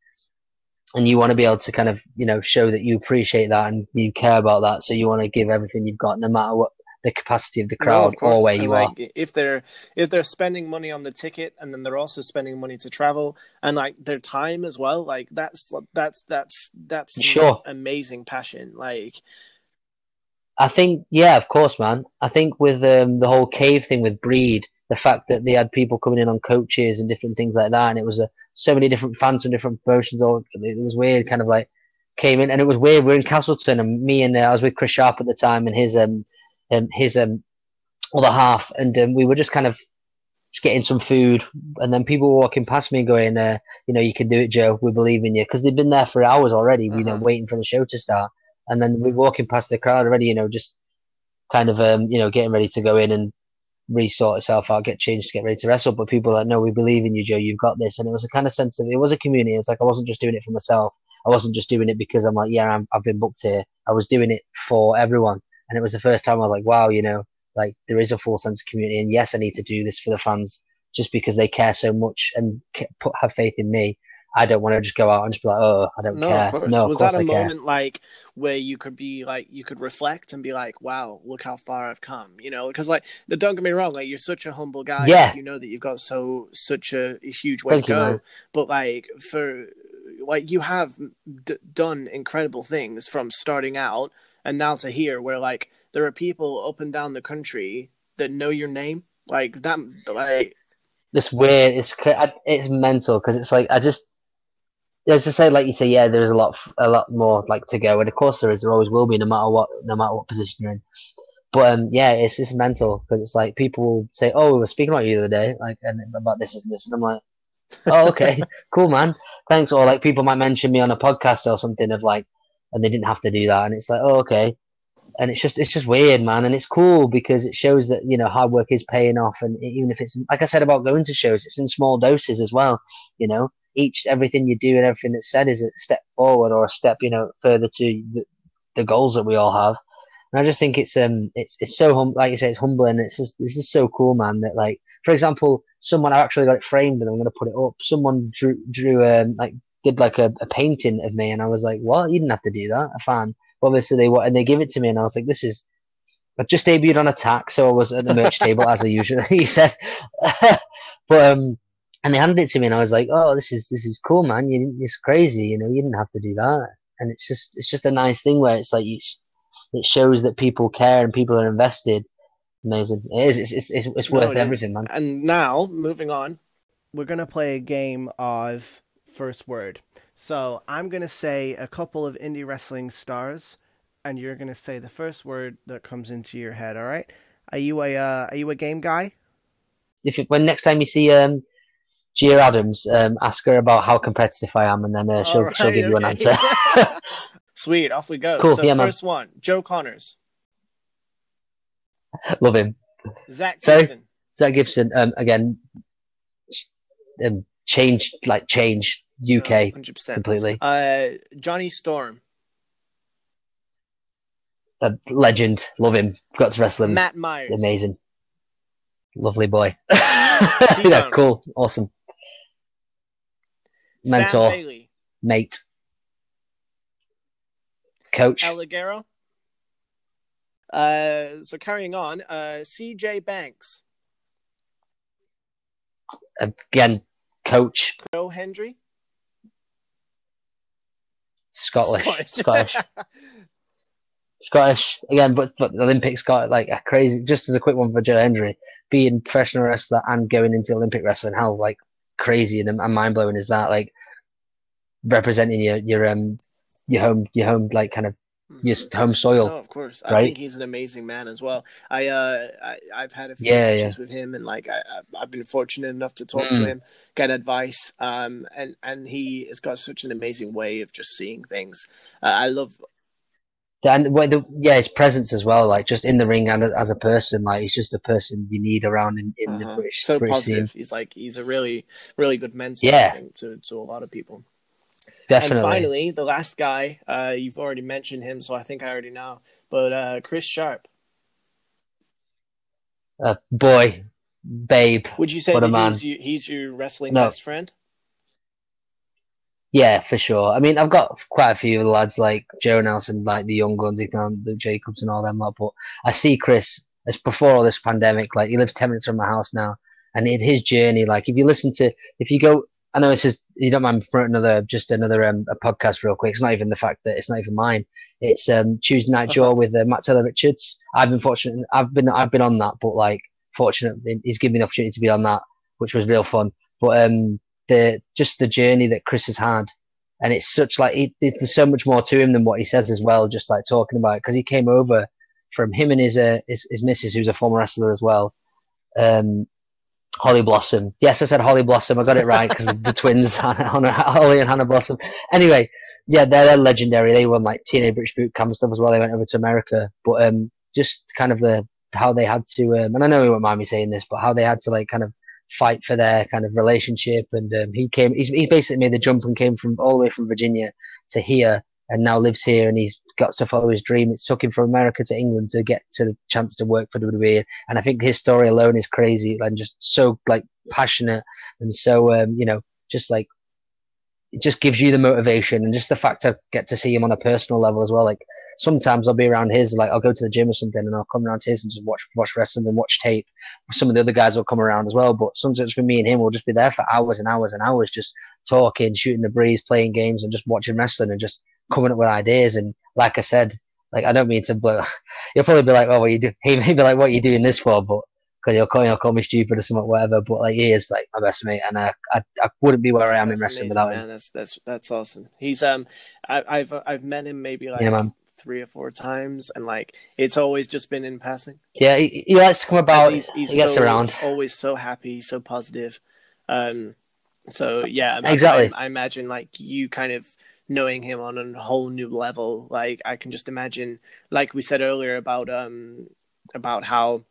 and you want to be able to kind of you know show that you appreciate that and you care about that. So you want to give everything you've got, no matter what the capacity of the No, crowd of or where And, you are. like, If they're if they're spending money on the ticket and then they're also spending money to travel and like their time as well, like that's that's that's that's Sure. amazing passion. Like I think, yeah, of course, man. I think with um, the whole cave thing with Breed, the fact that they had people coming in on coaches and different things like that, and it was uh, so many different fans from different promotions. All it was weird, kind of like came in, and it was weird. We're in Castleton, and me and uh, I was with Chris Sharp at the time, and his um, um his um other half, and um, we were just kind of just getting some food, and then people were walking past me, going, uh, you know, you can do it, Joe. We believe in you, because they've been there for hours already, you know, Uh-huh. waiting for the show to start and then we're walking past the crowd already, you know, just kind of um, you know, getting ready to go in and resort itself out, get changed, get ready to wrestle. But people like, no, we believe in you, Joe. You've got this, and it was a kind of sense of it was a community. It's like I wasn't just doing it for myself. I wasn't just doing it because I'm like, yeah, I'm, I've been booked here. I was doing it for everyone, and it was the first time I was like, wow, you know, like there is a full sense of community, and yes, I need to do this for the fans just because they care so much and put have faith in me. I don't want to just go out and just be like, oh, I don't no, care. of. No, of was course that a I care. moment like where you could be like you could reflect and be like, wow, look how far I've come, you know? Because like, don't get me wrong, like you're such a humble guy. Yeah. you know that you've got so such a, a huge way Thank to you, go. man. but like for like you have d- done incredible things from starting out and now to here where like there are people up and down the country that know your name like that like this weird. It's it's mental because it's like I just as to say like you say yeah there is a lot a lot more like to go and of course there is there always will be no matter what no matter what position you're in. But um, yeah, it's just mental because it's like people will say, "Oh, we were speaking about you the other day, like and about this and this," and I'm like, "Oh, okay, cool, man, thanks." Or like people might mention me on a podcast or something of like, and they didn't have to do that, and it's like, "Oh, okay," and it's just it's just weird, man, and it's cool because it shows that you know hard work is paying off, and even if it's like I said about going to shows, it's in small doses as well. You know, each everything you do and everything that's said is a step forward or a step you know further to the, the goals that we all have. And I just think it's um it's it's so hum- like you say it's humbling. It's just this is so cool, man. That like for example, someone I actually got it framed and I'm gonna put it up. Someone drew drew um like did like a, a painting of me and I was like, what? You didn't have to do that. A fan. Obviously they what and they give it to me and I was like, this is. I just debuted on attack, so I was at the merch table as I usually he said. but um, and they handed it to me and I was like, oh, this is this is cool, man. You it's crazy, you know. You didn't have to do that. And it's just it's just a nice thing where it's like you it shows that people care and people are invested. Amazing. It is. It's it's it's, it's No, worth it is. everything, man. and now moving on we're gonna play a game of first word so i'm gonna say a couple of indie wrestling stars and you're gonna say the first word that comes into your head all right are you a uh, are you a game guy If you, when next time you see um, Gia Adams, um, ask her about how competitive I am, and then uh, she'll All she'll right, give you an answer. sweet off we go Cool, so yeah, man. first one joe connors Love him. zack So- Gibson, Zack Gibson, um, again, um, changed like changed UK 100% completely. uh jonny storm A legend. Love him. Got to wrestle him. matt myers Amazing. Lovely boy. yeah, cool. Awesome. Mentor. Mate. Coach. El Uh, so carrying on, uh, CJ Banks, Again, coach. Joe Hendry, Scottish. Scottish. Scottish. Scottish. Again, but, but the Olympics got like a crazy, just as a quick one for Joe Hendry, being professional wrestler and going into Olympic wrestling, how like crazy and, and mind blowing is that? Like representing your, your, um, your home, your home, like kind of your home soil. No, of course. I think he's an amazing man as well. I uh, I, I've had a few Yeah, issues with him, and like I, I've been fortunate enough to talk to Mm. him, get advice. Um, and and he has got such an amazing way of just seeing things. Uh, I love. And well, the, yeah, his presence as well, like just in the ring and as a person, like he's just a person you need around in, in the uh-huh, British, so British positive. scene. He's like he's a really really good mentor. Yeah. think, to to a lot of people. Definitely. And finally, the last guy, uh, you've already mentioned him, so I think I already know. But uh, Chris Sharp, uh, boy, babe. would you say What a man. he's, you, he's your wrestling No. best friend? Yeah, for sure. I mean, I've got quite a few lads like Joe Nelson, like the young guns, Ethan, the Jacobs, and all them lot. But I see Chris as before all this pandemic. Like he lives ten minutes from my house now, and in his journey, like if you listen to, if you go, I know this is you don't mind for another just another um, a podcast real quick. It's not even the fact that it's not even mine. It's um Tuesday Night Jaw Uh-huh. with uh, Matt Taylor Richards. I've been fortunate. I've been I've been on that, but like fortunately, he's given me the opportunity to be on that, which was real fun. But um the just the journey that Chris has had and it's such like it, there's so much more to him than what he says as well. Just like talking about because he came over from him and his uh, his, his missus, who's a former wrestler as well. Um, Holly Blossom. Yes, I said Holly Blossom. I got it right because the twins, Holly and Hannah Blossom. Anyway, yeah, they're, they're legendary. They won like teenage British boot camp stuff as well. They went over to America, but um, just kind of the how they had to, um, and I know he won't mind me saying this, but how they had to like kind of fight for their kind of relationship. And um, he came, he's, he basically made the jump and came from all the way from Virginia to here and now lives here and he's got to follow his dream. It took him from America to England to get to the chance to work for WWE. And I think his story alone is crazy and just so like passionate and so, um, you know, just like, it just gives you the motivation and just the fact to get to see him on a personal level as well. Like sometimes I'll be around his, like I'll go to the gym or something and I'll come around to his and just watch, watch wrestling and watch tape. Some of the other guys will come around as well, but sometimes for me and him, we'll just be there for hours and hours and hours, just talking, shooting the breeze, playing games and just watching wrestling and just coming up with ideas. And like I said, like I don't mean to, but you'll probably be like, oh, what you do? He may be like, what are you doing this for? But because he'll call, he'll call me stupid or something, whatever. But like he is like my best mate, and I, I, I wouldn't be where I am in wrestling amazing, without man. him. That's that's that's awesome. He's um, I, I've I've met him maybe like Yeah, three or four times, and like it's always just been in passing. Yeah, he, he likes to come about. he's, he's he gets so, around. always so happy, so positive. Um, so yeah, I- Exactly. I, I imagine like you kind of knowing him on a whole new level. Like I can just imagine, like we said earlier about um about how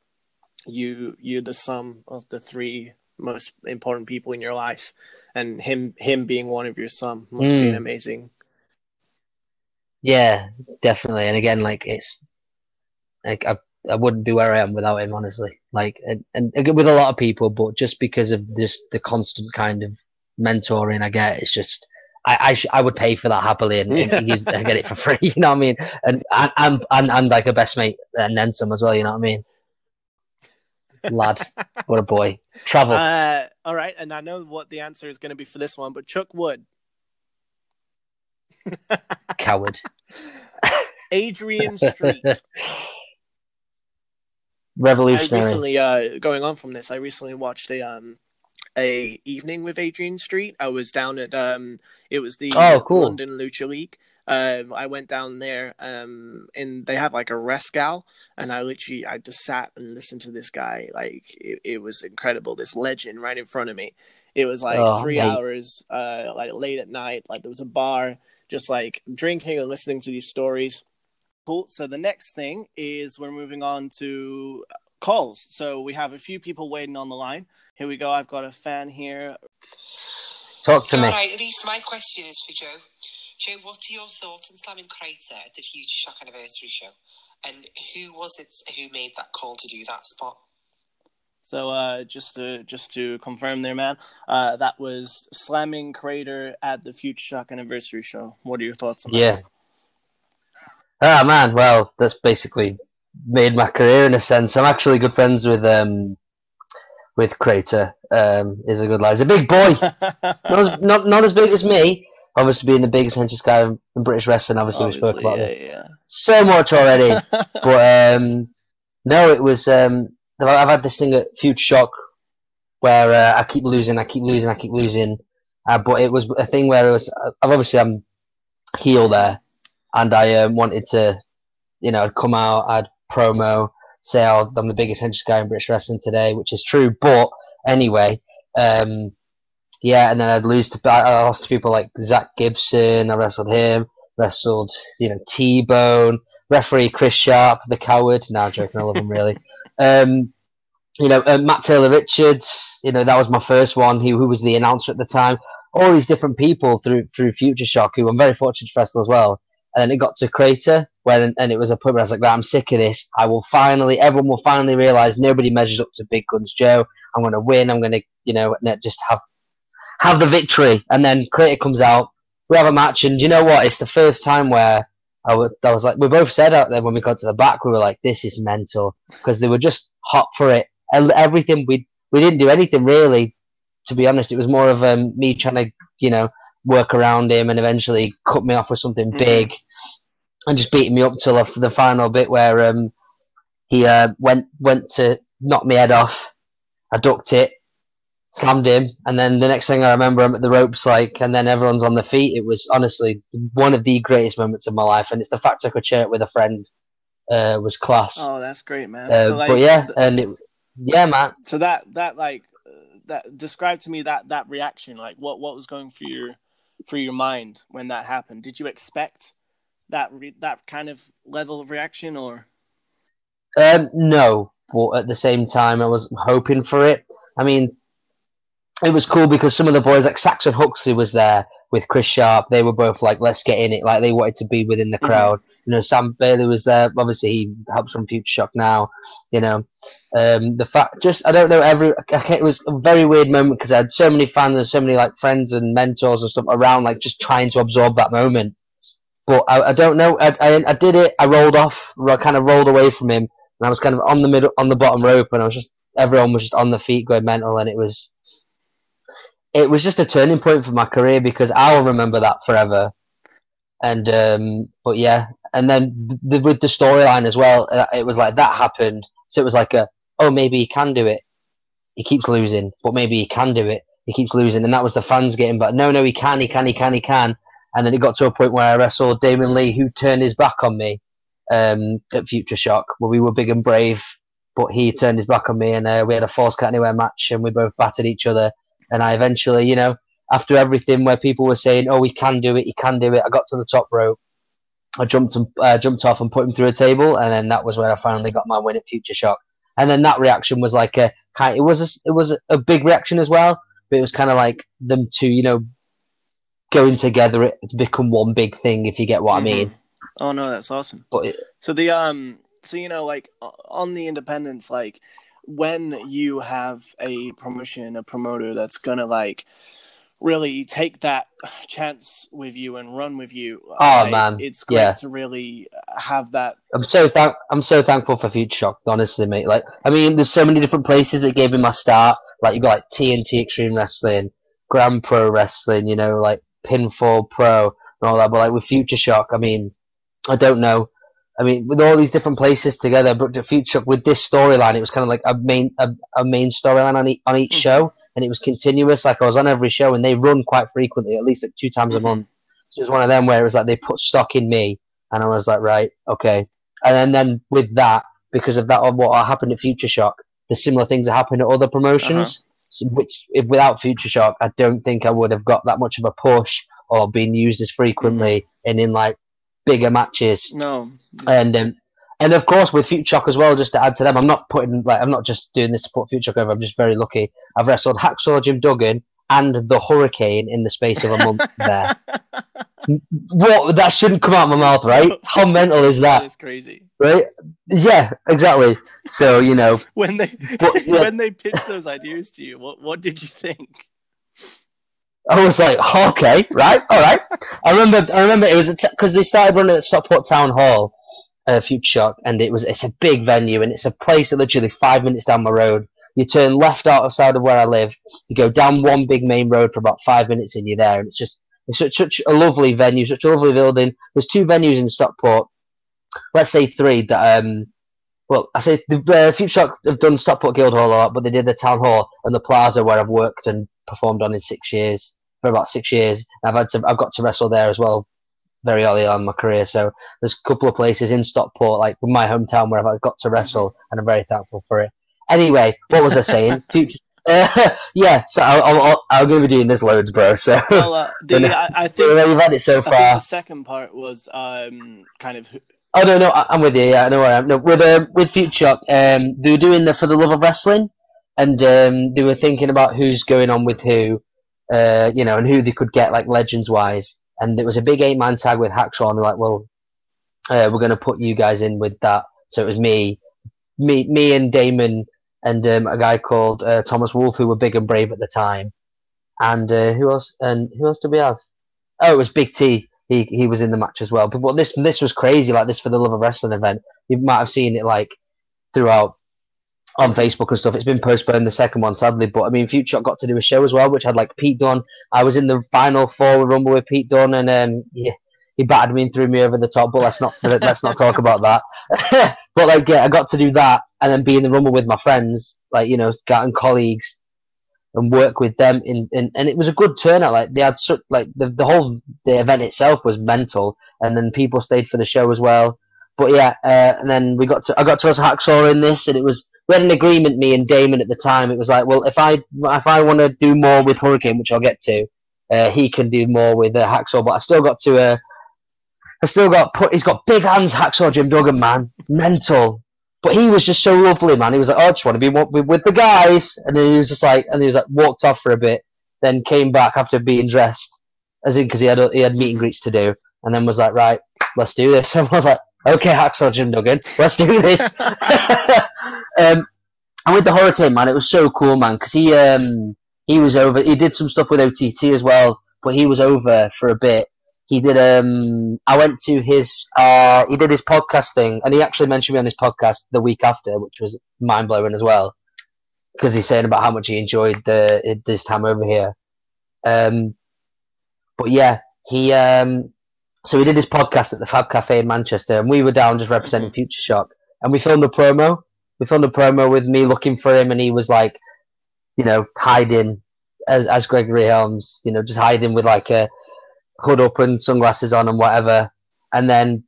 you you're the sum of the three most important people in your life, and him him being one of your sum must be Mm. amazing. Yeah, definitely. And again, like it's like I I wouldn't be where I am without him, honestly. Like and, and with a lot of people, but just because of this the constant kind of mentoring I get, it's just I I, sh- I would pay for that happily and, and I get it for free. You know what I mean? And and and, and, and like a best mate and then some as well. You know what I mean? Lad, what a boy. Travel. Uh, all right, and I know what the answer is going to be for this one, but Chuck Wood, Coward. Adrian Street. I recently, uh, going on from this, I recently watched a um a evening with Adrian Street. I was down at um, it was the Oh, cool. London Lucha League. Um, I went down there, um, and they have like a rescal, and I literally I just sat and listened to this guy. Like it, it was incredible. This legend right in front of me. It was like Oh, three mate. hours, uh, like late at night. Like there was a bar, just like drinking and listening to these stories. Cool. So the next thing is we're moving on to calls. So we have a few people waiting on the line. Here we go. I've got a fan here. Talk to me. right, Reese, my question is for Joe. Joe, what are your thoughts on slamming Crater at the Futureshock anniversary show? And who was it who made that call to do that spot? So uh, just to just to confirm there, man, uh, that was slamming Crater at the Futureshock anniversary show. What are your thoughts on that? Yeah. Ah man, well, that's basically made my career in a sense. I'm actually good friends with um with Crater. Um, is a good lad. He's a big boy, not as not not as big as me. Obviously, being the biggest henchest guy in British wrestling. Obviously, we spoke about yeah, this yeah. so much already. but um, no, it was. Um, I've had this thing at Futureshock where uh, I keep losing, I keep losing, I keep losing. Uh, but it was a thing where it was. I've obviously I'm heel there, and I um, wanted to, you know, I'd come out, I'd promo, say oh, I'm the biggest hench guy in British wrestling today, which is true. But anyway, um, yeah, and then I'd lose to I lost to people like Zack Gibson. I wrestled him, wrestled you know T Bone, referee Chris Sharp, the coward. Now joking, I love him really. Um, you know, uh, Matt Taylor Richards, you know, that was my first one. He who was the announcer at the time. All these different people through through Futureshock, who I'm very fortunate to wrestle as well. And then it got to Crater, when and it was a point where I was like, I'm sick of this. I will finally, everyone will finally realize nobody measures up to Big Guns Joe. I'm going to win. I'm going to, you know, just have have the victory. And then Crater comes out. We have a match, and you know what? It's the first time where I was, I was like, we both said out there when we got to the back, we were like, this is mental because they were just hot for it everything we we didn't do anything really. To be honest, it was more of um, me trying to you know work around him and eventually cut me off with something mm-hmm. big and just beating me up till the final bit where um, he uh, went went to knock me head off. I ducked it, slammed him, and then the next thing I remember, I'm at the ropes, like, and then everyone's on their feet. It was honestly one of the greatest moments of my life, and it's the fact I could share it with a friend uh, was class. Oh, that's great, man. Uh, so, like, but yeah, and it, yeah, man. So that that like uh, that describe to me that that reaction. Like what what was going through your through your mind when that happened? Did you expect that re- that kind of level of reaction or? Um, no, but at the same time, I was hoping for it. I mean, it was cool because some of the boys, like Saxon Huxley, was there with Chris Sharp. They were both like, "Let's get in it!" Like they wanted to be within the mm-hmm. crowd. Mm-hmm. You know, Sam Bailey was there. Obviously, he helps from Futureshock now. You know, um, the fact just I don't know. Every it was a very weird moment because I had so many fans and so many like friends and mentors and stuff around, like just trying to absorb that moment. But I, I don't know. I, I, I did it. I rolled off. I kind of rolled away from him, and I was kind of on the middle, on the bottom rope, and I was just everyone was just on the feet going mental, and it was it was just a turning point for my career because I'll remember that forever. And um, but yeah, and then the, with the storyline as well, uh, it was like that happened. So it was like a oh maybe he can do it. He keeps losing, but maybe he can do it. He keeps losing, and that was the fans getting. But no, no, he can, he can, he can, he can. And then it got to a point where I wrestled Damon Lee, who turned his back on me um, at Futureshock, where we were big and brave, but he turned his back on me, and uh, we had a force Count Anywhere match, and we both battered each other and I eventually, you know, after everything where people were saying, "Oh, he can do it, he can do it," I got to the top rope. I jumped and uh, jumped off and put him through a table, and then that was where I finally got my win at Futureshock. And then that reaction was like a kind. It was a, it was a big reaction as well, but it was kind of like them two, you know, going together to become one big thing. If you get what mm-hmm. I mean. Oh no, that's awesome. But it, so the um, so you know, like on the independence, like when you have a promotion, a promoter that's gonna like really take that chance with you and run with you. Oh man, it's great yeah. to really have that. I'm so thank I'm so thankful for Futureshock, honestly, mate. Like, I mean, there's so many different places that gave me my start. Like, you got like TNT Extreme Wrestling, Grand Pro Wrestling, you know, like Pinfall Pro and all that. But like with Futureshock, I mean, I don't know. I mean, with all these different places together, but the future with this storyline, it was kind of like a main a, a main storyline on, e- on each mm-hmm. show, and it was continuous. Like I was on every show, and they run quite frequently, at least like two times mm-hmm. a month. So it was one of them where it was like they put stock in me, and I was like, right, okay. And then, then with that, because of that, of what happened at Futureshock, the similar things that happened at other promotions. Uh-huh. which, if, without Futureshock, I don't think I would have got that much of a push or been used as frequently mm-hmm. and in like bigger matches. No. And um, and of course with Futureshock as well, just to add to them, I'm not putting like I'm not just doing this to put Futureshock over. I'm just very lucky. I've wrestled Hacksaw Jim Duggan and the Hurricane in the space of a month there. what that shouldn't come out of my mouth, right? How mental is that? It's crazy, right? Yeah, exactly. So you know when they but, yeah. when they pitched those ideas to you, what what did you think? I was like, okay, right, all right. I remember, I remember it was because they started running at Stockport Town Hall, uh, Futureshock, and it was it's a big venue and it's a place that literally five minutes down my road. You turn left outside of where I live, you go down one big main road for about five minutes, and you're there. And it's just it's such, such a lovely venue, such a lovely building. There's two venues in Stockport, let's say three that um. Well, I say the uh, Futureshock have done Stockport Guildhall a lot, but they did the Town Hall and the Plaza where I've worked and performed on in six years for about six years. I've had to I've got to wrestle there as well very early on in my career. So there's a couple of places in Stockport, like my hometown, where I've got to wrestle, and I'm very thankful for it. Anyway, what was I saying? Future. Uh, yeah, so I'll, I'm going to be doing this loads, bro. So Well, uh, the, I, I think, you've had it so far. the second part was um, kind of Oh no, no, I- I'm with you. Yeah, I know where I am. No, with um, with Future, um, they were doing the for the love of wrestling, and um, they were thinking about who's going on with who, uh, you know, and who they could get like legends wise. And it was a big eight man tag with Hacksaw, and they're like, well, uh, we're going to put you guys in with that. So it was me, me, me and Damon, and um, a guy called uh, Thomas Wolf, who were big and brave at the time. And uh, who else? And who else did we have? Oh, it was Big T. He he was in the match as well. But what this this was crazy, like this for the love of wrestling event. You might have seen it like throughout on Facebook and stuff. It's been postponed the second one, sadly. But I mean, Future got to do a show as well, which had like Pete Dunne. I was in the final four with Rumble with Pete Dunne, and um, yeah, he battered me and threw me over the top. But let's not let's not talk about that. but like, yeah, I got to do that, and then be in the Rumble with my friends, like you know, and colleagues, and work with them. In, in and it was a good turnout. Like they had such like the the whole the event itself was mental, and then people stayed for the show as well. But yeah, uh, and then we got to I got to us Hacksaw in this, and it was we had an agreement me and Damon at the time. It was like, well, if I if I want to do more with Hurricane, which I'll get to, uh, he can do more with uh, Hacksaw. But I still got to uh, I still got put. He's got big hands, Hacksaw Jim Duggan, man, mental. But he was just so lovely, man. He was like, "Oh, I just want to be with, the guys," and then he was just like, and he was like, walked off for a bit, then came back after being dressed, as in because he had he had meet and greets to do, and then was like, "Right, let's do this." And I was like, "Okay, Hacksaw Jim Duggan, let's do this." um, and with the Hurricane, man, it was so cool, man, because he um he was over. He did some stuff with OTT as well, but he was over for a bit. He did. Um, I went to his. Uh, he did his podcast thing, and he actually mentioned me on his podcast the week after, which was mind blowing as well, because he's saying about how much he enjoyed the this time over here. Um, but yeah, he. Um, so he did his podcast at the Fab Cafe in Manchester, and we were down just representing Futureshock, and we filmed a promo. We filmed a promo with me looking for him, and he was like, you know, hiding as as Gregory Helms, you know, just hiding with like a hood up and sunglasses on and whatever. And then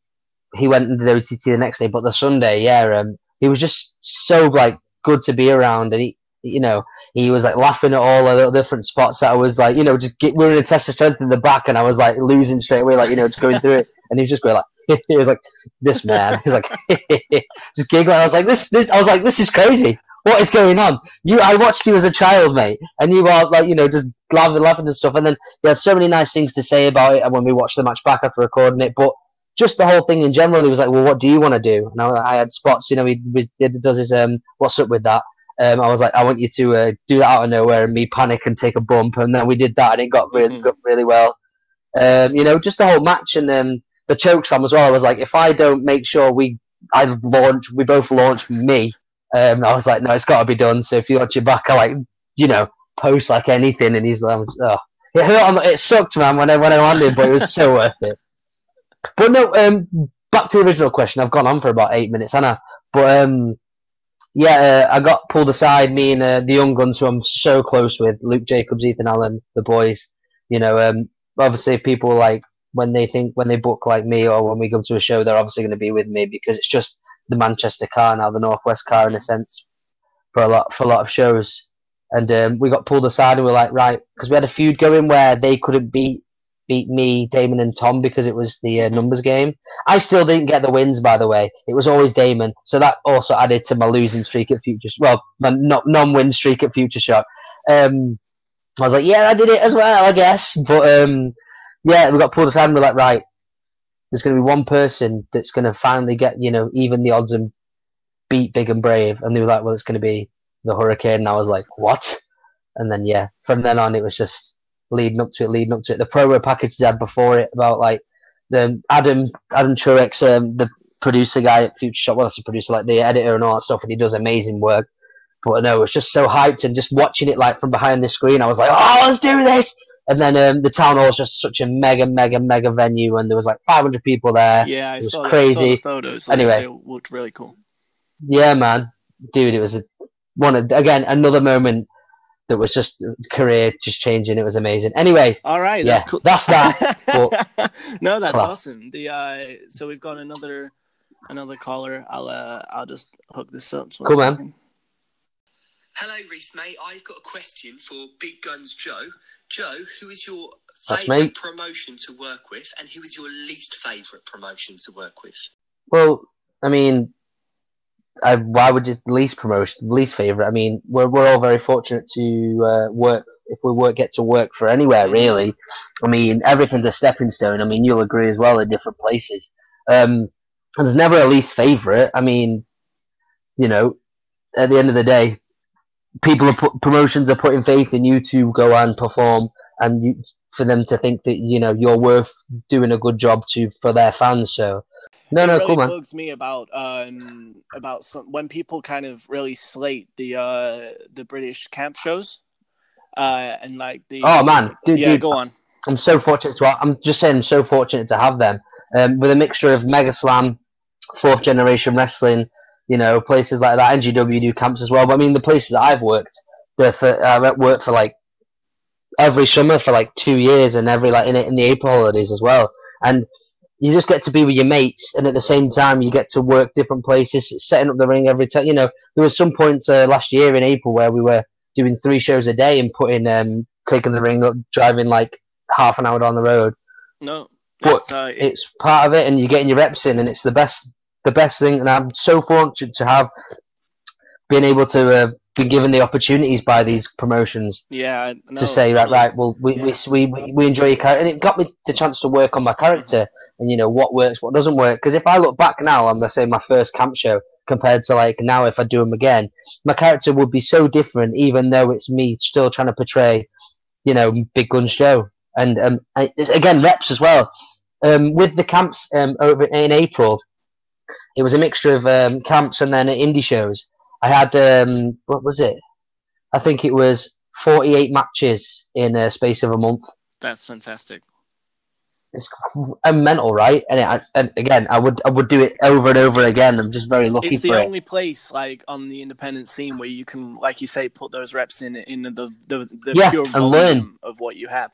he went and did OTT the next day. But the Sunday, yeah, um, he was just so like good to be around, and he, you know, he was like laughing at all the different spots that I was like, you know, just get, we were in a test of strength in the back, and I was like losing straight away, like you know, just going through it, and he was just going like. he was like, "This man." He's like, just giggling. I was like, "This, this." I was like, "This is crazy. What is going on?" You, I watched you as a child, mate, and you are like, you know, just laughing, laughing and stuff. And then you had so many nice things to say about it. And when we watched the match back after recording it, but just the whole thing in general, he was like, "Well, what do you want to do?" And I, I had spots, you know, he, he does his um, "What's up with that?" Um, I was like, "I want you to uh, do that out of nowhere," and me panic and take a bump, and then we did that, and it got really, Mhm. got really well. Um, you know, just the whole match and um, the choke slam as well. I was like, if I don't make sure we, I launch, we both launch me. Um, I was like, no, it's got to be done. So if you watch your back, I like, you know, post like anything, and he's like, oh, it hurt. It sucked, man, when I when I landed, but it was so worth it. But no, um, back to the original question. I've gone on for about eight minutes, Anna. But um, yeah, uh, I got pulled aside. Me and uh, the young guns, who I'm so close with, Luke Jacobs, Ethan Allen, the boys. You know, um, obviously people like when they think when they book like me or when we come to a show, they're obviously going to be with me because it's just the Manchester car now, the Northwest car in a sense for a lot for a lot of shows. And um, we got pulled aside and we are like, right, because we had a feud going where they couldn't beat beat me, Damon, and Tom because it was the uh, numbers game. I still didn't get the wins, by the way. It was always Damon, so that also added to my losing streak at Future. Well, my non-win streak at Futureshock. Um, I was like, yeah, I did it as well, I guess. But um, yeah, we got pulled aside and we're like, right, there's going to be one person that's going to finally get, you know, even the odds and beat Big and Brave. And they were like, well, it's going to be the Hurricane. And I was like, what? And then, yeah, from then on, it was just leading up to it, leading up to it. The promo packages they had before it about like the Adam Adam Truex, um, the producer guy at Futureshock, well, that's the producer, like the editor and all that stuff, and he does amazing work. But no, it was just so hyped and just watching it like from behind the screen, I was like, oh, let's do this. And then um, the town hall is just such a mega, mega, mega venue, and there was like 500 people there. Yeah, I It was saw, I saw crazy. photos. Like, Anyway. they looked really cool. Yeah, man, dude, it was a, one of, again another moment that was just career just changing. It was amazing. Anyway, All right, yeah, that's cool. that's that. no, that's Class. awesome. The uh, so we've got another another caller. I'll uh, I'll just hook this up. Just one Cool, man. Hello, Reese, mate. I've got a question for Big Guns Joe. Joe, who is your favourite promotion to work with, and who is your least favourite promotion to work with? Well, I mean, I, why would you least promotion, least favorite? I mean, we're we're all very fortunate to uh, work. If we work, get to work for anywhere really. I mean, everything's a stepping stone. I mean, you'll agree as well in different places. Um, and there's never a least favorite. I mean, you know, at the end of the day, people are put, promotions are putting faith in you to go and perform, and you, for them to think that you know you're worth doing a good job to for their fans. So, no, it no, really cool man. bugs me about um about some when people kind of really slate the uh the British camp shows, uh and like the Oh man, dude, yeah dude, go on I'm so fortunate to. I'm just saying, I'm so fortunate to have them. Um, with a mixture of Mega Slam, fourth generation wrestling, you know, places like that. NGW do camps as well. But I mean, the places that I've worked, they're for I've worked for like every summer for like two years, and every like in, in the April holidays as well. And you just get to be with your mates, and at the same time, you get to work different places, setting up the ring every time. You know, there was some points uh, last year in April where we were doing three shows a day and putting um taking the ring up, driving like half an hour down the road. no But uh, it- It's part of it, and you're getting your reps in, and it's the best, the best thing. And I'm so fortunate to have been able to uh, be given the opportunities by these promotions yeah no, to say, right, right, well, we, we, we, we enjoy your character, and it got me the chance to work on my character, and you know what works, what doesn't work. Because if I look back now on, let's say, my first camp show compared to like now, if I do them again, my character would be so different, even though it's me still trying to portray, you know, Big Guns Joe, and um, I, again reps as well. Um, with the camps um, over in April, it was a mixture of um, camps and then indie shows. I had um, what was it? I think it was 48 matches in a space of a month. that's fantastic It's a mental, right? And, it, and again, I would I would do it over and over again. I'm just very lucky it's the only place like on the independent scene where you can like you say put those reps in in the the, the Yeah, pure and learn. of what you have.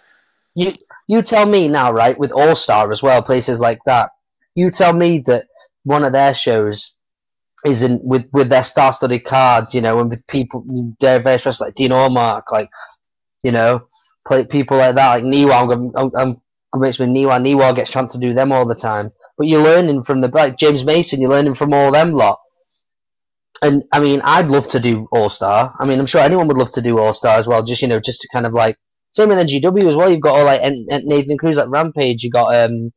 You you tell me now, right? With All Star as well, places like that. You tell me that one of their shows isn't with with their star-studded cards, you know, and with people, they're very special, like Dean Allmark, like you know, play people like that, like Niwa. I'm, I'm, convinced with Niwa. Niwa gets chance to do them all the time. But you're learning from the like James Mason. You're learning from all them lot. And I mean, I'd love to do All Star. I mean, I'm sure anyone would love to do All Star as well. Just you know, just to kind of like same with NGW as well. You've got all like N- N- Nathan Cruz, like Rampage. You got um,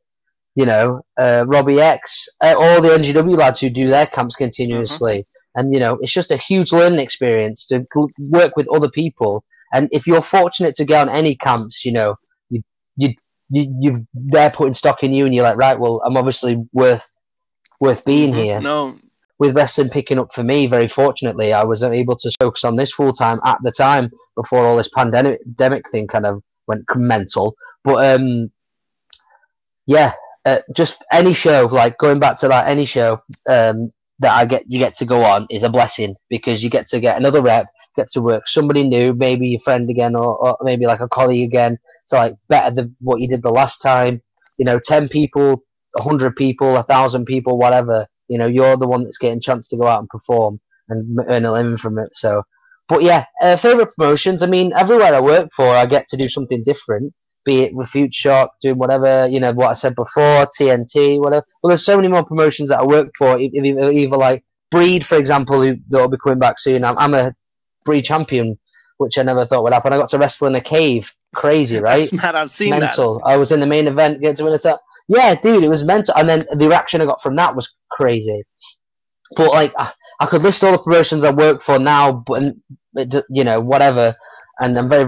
you know, uh, Robbie X, uh, all the NGW lads who do their camps continuously. And you know, it's just a huge learning experience to gl- work with other people. And if you're fortunate to go on any camps, you know, you you you you they're putting stock in you, and you're like, right, well, I'm obviously worth worth being here. no With wrestling picking up for me, very fortunately, I was able to focus on this full time at the time before all this pandemic pandemic thing kind of went mental. But um, yeah, uh, just any show, like going back to that, any show um, that I get you get to go on is a blessing because you get to get another rep, get to work somebody new, maybe your friend again, or, or maybe like a colleague again, to like better than what you did the last time. You know, ten people, hundred people, a thousand people, whatever. You know, you're the one that's getting a chance to go out and perform and earn a living from it. So, but yeah, uh, favorite promotions. I mean, everywhere I work for, I get to do something different. Be it Futureshock, doing whatever you know what I said before, TNT, whatever. Well, there's so many more promotions that I work for. Either, either like Breed, for example, who that'll be coming back soon. I'm, I'm a Breed champion, which I never thought would happen. I got to wrestle in a cave. Crazy, right? that's mad i've seen mental. that I was in the main event, get to win a title. Yeah, dude, it was mental. And then the reaction I got from that was crazy. But like, I, I could list all the promotions I work for now, but you know, whatever. And I'm very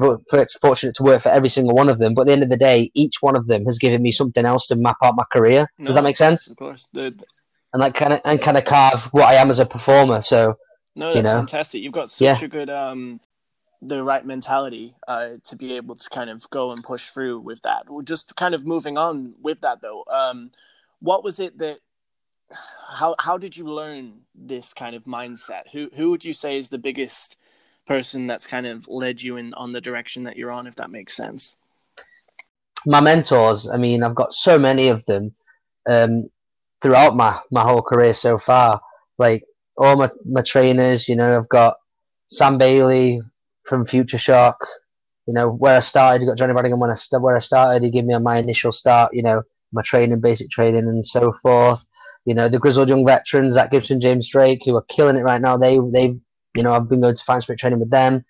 fortunate to work for every single one of them. But at the end of the day, each one of them has given me something else to map out my career. Does that make sense? of course the, And like, kind of, and kind of carve what I am as a performer. So No, you that's know? fantastic. You've got such Yeah. a good um the right mentality uh to be able to kind of go and push through with that. Well, Just kind of moving on with that though. Um what was it that how how did you learn this kind of mindset? Who who would you say is the biggest person that's kind of led you in on the direction that you're on, if that makes sense? My mentors, I mean, I've got so many of them um, throughout my, my whole career so far. Like all my, my trainers, you know, I've got Sam Bailey from Futureshock, you know, where I started, got Johnny Brannigan when I, where I started, he gave me my initial start, you know, my training, basic training and so forth. You know, the grizzled young veterans, Zack Gibson, James Drake, who are killing it right now. They, they've you know, I've been going to Fight Spirit training with them.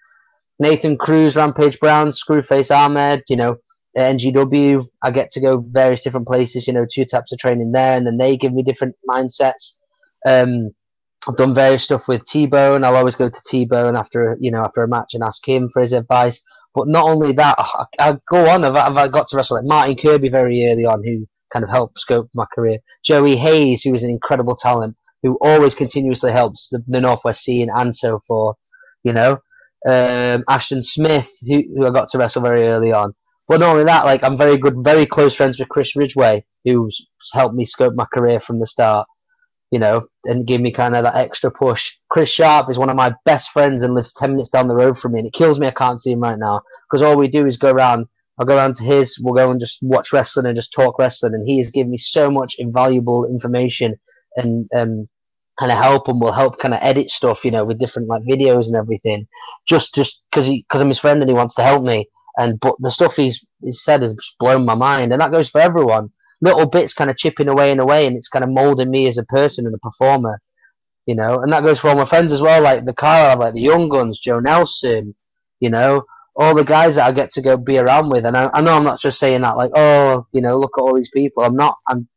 Nathan Cruz, Rampage Brown, Screwface Ahmed, you know, NGW. I get to go various different places, you know, two types of training there, and then they give me different mindsets. Um, I've done various stuff with T Bone. I'll always go to T Bone after you know after a match and ask him for his advice. But not only that, I, I go on. I've, I've got to wrestle like Martin Kirby very early on, who kind of helped scope my career. Joey Hayes, who was an incredible talent who always continuously helps the, the Northwest scene and so forth. You know, um, Ashton Smith, who, who I got to wrestle very early on. But not only that, like I'm very good, very close friends with Chris Ridgeway, who's helped me scope my career from the start. You know, and give me kind of that extra push. Chris Sharp is one of my best friends and lives ten minutes down the road from me, and it kills me I can't see him right now because all we do is go around. I'll go around to his. We'll go and just watch wrestling and just talk wrestling, and he has given me so much invaluable information and um, kind of help him. Will help kind of edit stuff, you know, with different like videos and everything. Just just because he because I'm his friend and he wants to help me. And but the stuff he's, he's said has blown my mind, and that goes for everyone. Little bits kind of chipping away and away, and it's kind of molding me as a person and a performer, you know. And that goes for all my friends as well, like the Carl, like the Young Guns, Joe Nelson, you know, all the guys that I get to go be around with. And I, I know I'm not just saying that like, oh, you know, look at all these people. I'm not. I'm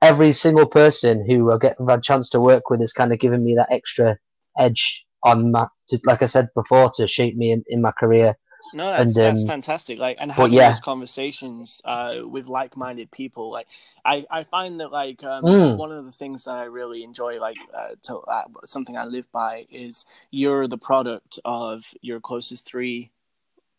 every single person who I get a chance to work with has kind of given me that extra edge on my, to, like I said before, to shape me in, in my career. No, that's, and, um, that's fantastic. Like, and having yeah. those conversations uh, with like-minded people, like I, I find that like um, mm. one of the things that I really enjoy, like uh, to, uh, something I live by, is you're the product of your closest three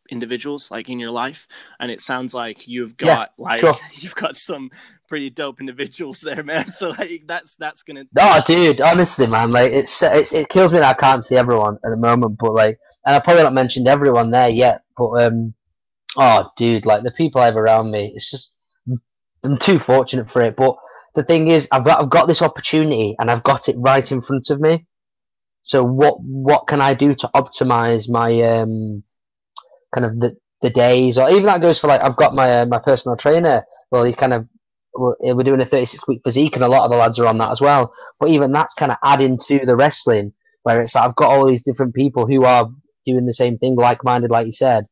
individuals like in your life and it sounds like you've got yeah, like sure. you've got some pretty dope individuals there man so like that's that's gonna oh dude honestly man like it's, it's it kills me that i can't see everyone at the moment but like and i've probably not mentioned everyone there yet but um oh dude like the people i have around me it's just i'm too fortunate for it but the thing is i've got i've got this opportunity and i've got it right in front of me so what what can i do to optimize my um kind of the the days, or even that goes for like I've got my uh, my personal trainer. Well, he kind of we're doing a 36 week physique, and a lot of the lads are on that as well. But even that's kind of adding to the wrestling, where it's like I've got all these different people who are doing the same thing, like minded, like you said.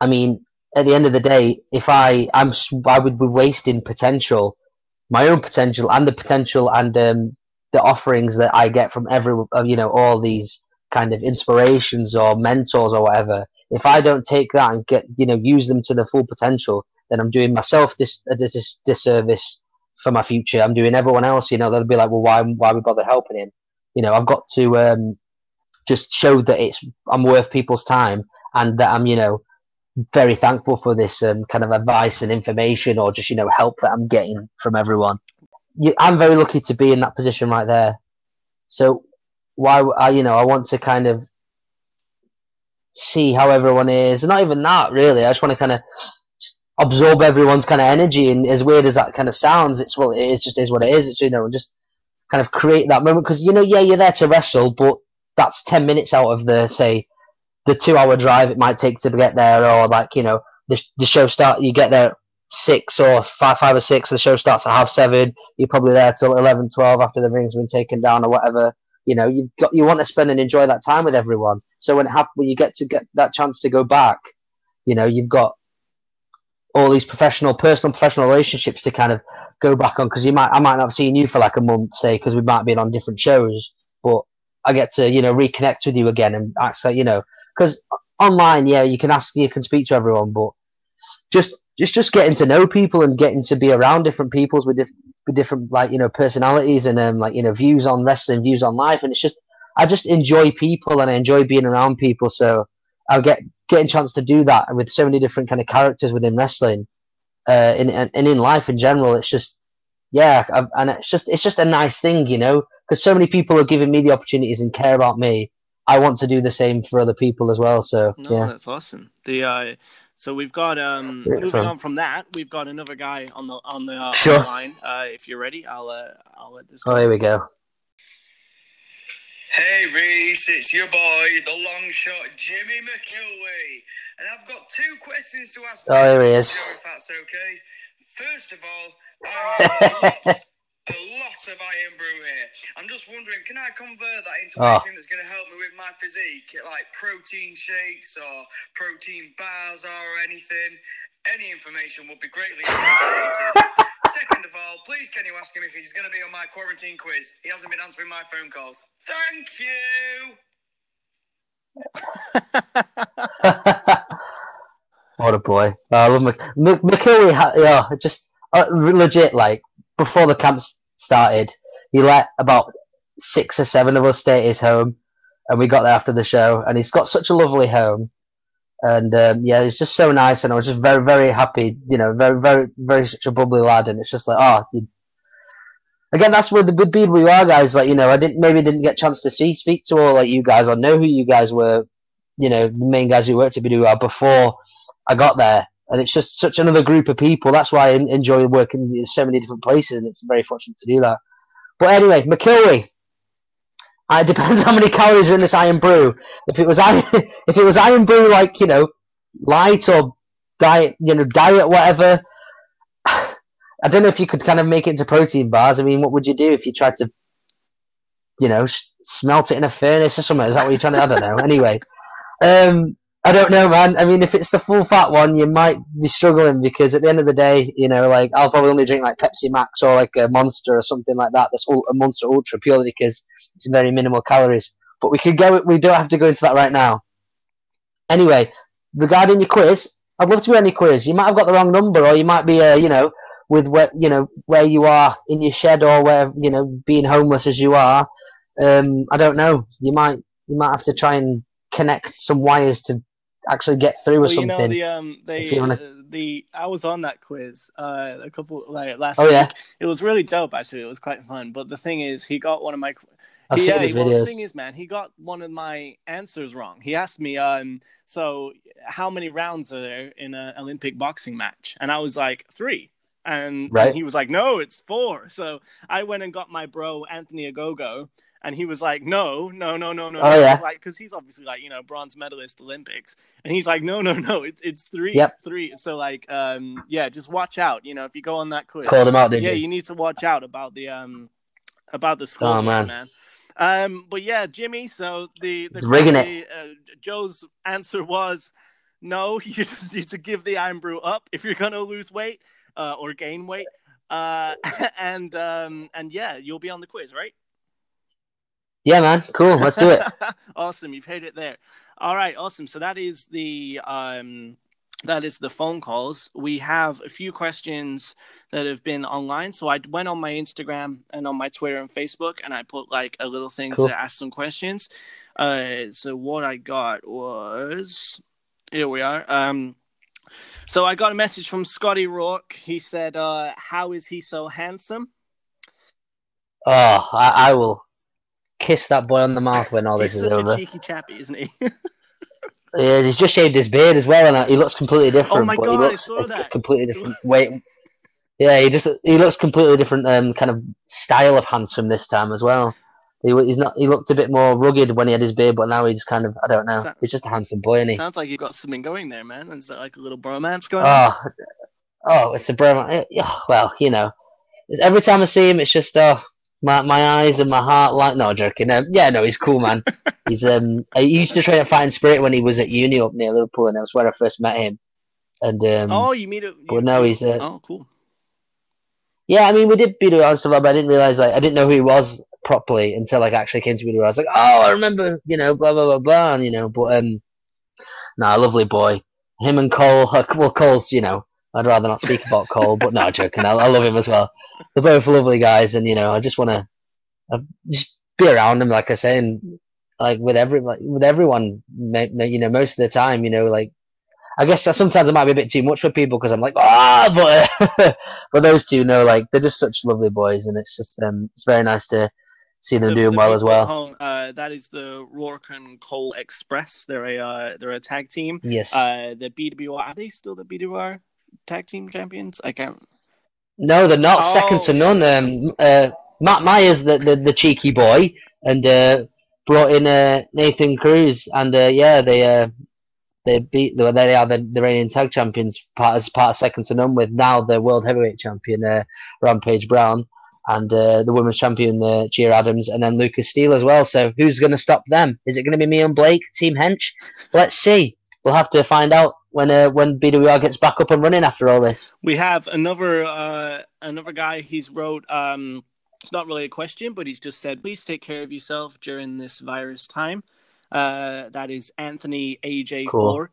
I mean, at the end of the day, if I I'm I would be wasting potential, my own potential, and the potential and um, the offerings that I get from every you know all these kind of inspirations or mentors or whatever if I don't take that and get you know use them to the full potential, then I'm doing myself this a dis- disservice for my future. I'm doing everyone else. You know, they'll be like, well, why why we bother helping him? You know, I've got to um, just show that it's I'm worth people's time and that I'm you know very thankful for this um, kind of advice and information or just you know help that I'm getting from everyone. I'm very lucky to be in that position right there. So why I you know I want to kind of see how everyone is. Not even that, really. I just want to kind of absorb everyone's kind of energy. And as weird as that kind of sounds, it's well, it is just is what it is. It's you know, just kind of create that moment because you know, yeah, you're there to wrestle, but that's ten minutes out of the say the two hour drive it might take to get there, or like you know, the the show start. You get there six or five, five or six. The show starts at half seven. You're probably there till 11, 12 after the ring's been taken down or whatever. You know, you've got you want to spend and enjoy that time with everyone. So when it happens, when you get to get that chance to go back, you know, you've got all these professional, personal, professional relationships to kind of go back on because you might, I might not have seen you for like a month, say, because we might be on different shows, but I get to, you know, reconnect with you again and actually, you know, because online, yeah, you can ask, you can speak to everyone, but just, just, just getting to know people and getting to be around different peoples with different, with different, like, you know, personalities and, um, like, you know, views on wrestling, views on life. And it's just, I just enjoy people and I enjoy being around people. So I get getting a chance to do that with so many different kind of characters within wrestling, uh, and, and in life in general. It's just yeah, and it's just it's just a nice thing, you know, because so many people are giving me the opportunities and care about me, I want to do the same for other people as well. So no, yeah, that's awesome. The uh, so we've got um moving fun. on from that, we've got another guy on the on the, uh, sure. on the line. Uh, if you're ready, I'll uh, I'll let this. Go. Oh, here we go. Hey Reese, it's your boy, the long shot Jimmy McKilway, and I've got two questions to ask. Oh, here he is. If that's okay. First of all, I have a lot of Irn-Bru here. I'm just wondering, can I convert that into oh. anything that's going to help me with my physique, like protein shakes or protein bars or anything? Any information would be greatly appreciated. Second of all, please can you ask him if he's going to be on my quarantine quiz? He hasn't been answering my phone calls. Thank you. what a boy! I love Mc- Mc- McKilway. yeah, just uh, legit. Like before the camp started, he let about six or seven of us stay at his home, and we got there after the show. And he's got such a lovely home, and um, yeah, it's just so nice. And I was just very, very happy. You know, very, very, very such a bubbly lad. And it's just like, oh, you... again, that's where the good BWR guys. Like, you know, I didn't maybe didn't get a chance to see speak to all like you guys or know who you guys were. You know, the main guys who worked at BWR before I got there and it's just such another group of people. That's why I enjoy working in so many different places, and it's very fortunate to do that. But anyway, McKilway. Uh, it depends how many calories are in this Irn-Bru. If it was iron, if it was Irn-Bru, like you know, light or diet, you know, diet, whatever. I don't know if you could kind of make it into protein bars. I mean, what would you do if you tried to, you know, smelt it in a furnace or something? Is that what you're trying to? I don't know. Anyway, um, I don't know, man. I mean, if it's the full fat one, you might be struggling because at the end of the day, you know, like I'll probably only drink like Pepsi Max or like a Monster or something like that. That's all, a Monster Ultra purely because it's very minimal calories. But we could go. We don't have to go into that right now. Anyway, regarding your quiz, I'd love to do any quiz. You might have got the wrong number, or you might be, uh, you know, with where you know where you are in your shed, or where you know being homeless as you are. Um, I don't know. You might you might have to try and connect some wires to actually get through or well, something. You know, the um, they wanna... the I was on that quiz uh a couple like last oh, week. Yeah? It was really dope actually. It was quite fun. But the thing is, he got one of my. I've yeah, well, the thing is, man, he got one of my answers wrong. He asked me, um, so how many rounds are there in an Olympic boxing match? And I was like, three. And, right. and he was like, no, it's four. So I went and got my bro Anthony Ogogo, and he was like, "No, no, no, no, no." Oh yeah, like because he's obviously like you know bronze medalist Olympics, and he's like, "No, no, no, it's it's three, yep. three. So like, um, yeah, just watch out. You know, if you go on that quiz, call them out, yeah, you? you need to watch out about the um about the score, oh, man. man. Um, but yeah, Jimmy. So the the rigging it. Uh, Joe's answer was no. You just need to give the Irn-Bru up if you're gonna lose weight uh, or gain weight. Uh, and um, and yeah, you'll be on the quiz, right? Yeah, man. Cool. Let's do it. awesome. You've heard it there. All right. Awesome. So that is the um that is the phone calls. We have a few questions that have been online. So I went on my Instagram and on my Twitter and Facebook, and I put like a little thing cool. to ask some questions. Uh, so what I got was here we are. Um, so I got a message from Scotty Rourke. He said, uh, "How is he so handsome?" Oh, I, I will kiss that boy on the mouth when all this is over. cheeky chappy, isn't he? yeah, he's just shaved his beard as well, and he looks completely different. Oh my god, he looks I saw that. Completely different weight. Yeah, he just he looks completely different um, kind of style of handsome this time as well. He, he's not. He looked a bit more rugged when he had his beard, but now he's kind of. I don't know. He's just a handsome boy, isn't he? Sounds like you've got something going there, man. Is that like a little bromance going? Oh, on? oh, it's a bromance. Well, you know, every time I see him, it's just oh, my my eyes and my heart like no joking. Um, yeah, no, he's cool, man. he's um I used to train at Fighting Spirit when he was at uni up near Liverpool, and that was where I first met him. And um, oh, you meet him? But no, he's uh, oh cool. Yeah, I mean, we did beat around stuff, but I didn't realize like I didn't know who he was properly until like actually came to me. I was like, oh, I remember, you know, blah blah blah blah, and, you know. But um, nah, lovely boy. Him and Cole, well, Cole's, you know, I'd rather not speak about Cole, but no, joking. I, I, love him as well. They're both lovely guys, and you know, I just want to just be around them, like I say, and like with every like, with everyone, you know, most of the time, you know, like I guess sometimes it might be a bit too much for people because I'm like, ah, oh! but but those two know, like they're just such lovely boys, and it's just um, it's very nice to see them so doing the well as well. Home, uh, that is the Rourke and Cole Express. They're a uh, they're a tag team. Yes. Uh, the BWR are they still the BWR tag team champions? I can't. No, they're not. Oh, second to none. Um, uh, Matt Myers, the, the, the cheeky boy, and uh, brought in uh, Nathan Cruz, and uh, yeah, they uh, they beat well, they are the, the reigning tag champions, part as part of second to none with now the world heavyweight champion uh, Rampage Brown and uh, the women's champion uh, Gia Adams, and then Lucas Steele as well. So who's going to stop them? Is it going to be me and Blake, Team Hench? Let's see. We'll have to find out when uh, when BWR gets back up and running after all this. We have another uh, another guy. He's wrote. Um, it's not really a question, but he's just said, "Please take care of yourself during this virus time." Uh, that is Anthony AJ4. Cool.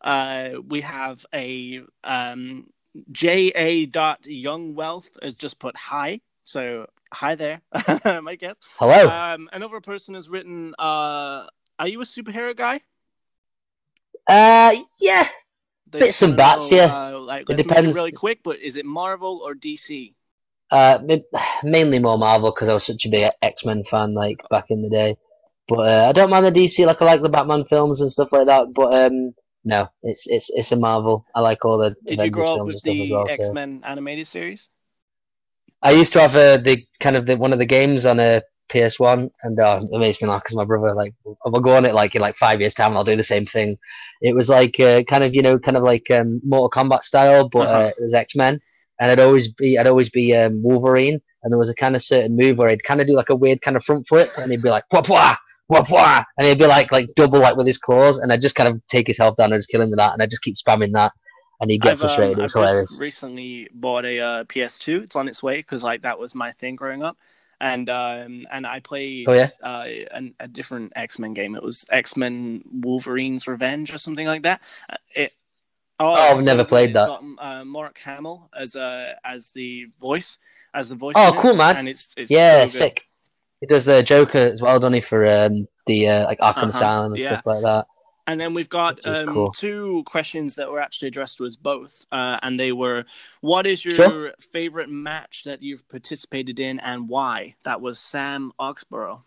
Uh, we have a um, JA dot Young Wealth has just put hi. So hi there, I guess. Hello. Um, another person has written, uh, "Are you a superhero guy?" Uh, yeah, they bits and bats. Know, yeah, uh, like, it depends. It really quick, but is it Marvel or DC? Uh, mainly more Marvel because I was such a big X Men fan, like back in the day. But uh, I don't mind the DC. Like I like the Batman films and stuff like that. But um, no, it's it's it's a Marvel. I like all the Did Avengers you grow up with the well, X Men so. animated series? I used to have uh, the kind of the one of the games on a PS One, and uh, it makes me laugh because my brother like I'll go on it like in like five years time, and I'll do the same thing. It was like uh, kind of you know kind of like um, Mortal Kombat style, but uh-huh. uh, it was X Men, and I'd always be I'd always be um, Wolverine, and there was a kind of certain move where I'd kind of do like a weird kind of front flip, and he'd be like wah wah wah wah, and he'd be like like double like with his claws, and I just kind of take his health down and just kill him with that, and I just keep spamming that, and he'd get I've, frustrated. Um, it's hilarious. recently bought a uh, PS2. It's on its way because like that was my thing growing up, and um and I played oh, yeah? uh, a, a different X Men game. It was X Men Wolverine's Revenge or something like that. Uh, it Oh, oh I've never played that. Got, uh, Mark Hamill as uh, as the voice, as the voice. Oh, cool, man! And it's, it's yeah, so sick. He does the Joker as well, he? For um, the uh, like Arkham uh-huh. Asylum and yeah. stuff like that. And then we've got um, cool. two questions that were actually addressed to us both, uh, and they were: What is your sure. favorite match that you've participated in, and why? That was Sam Oxborough.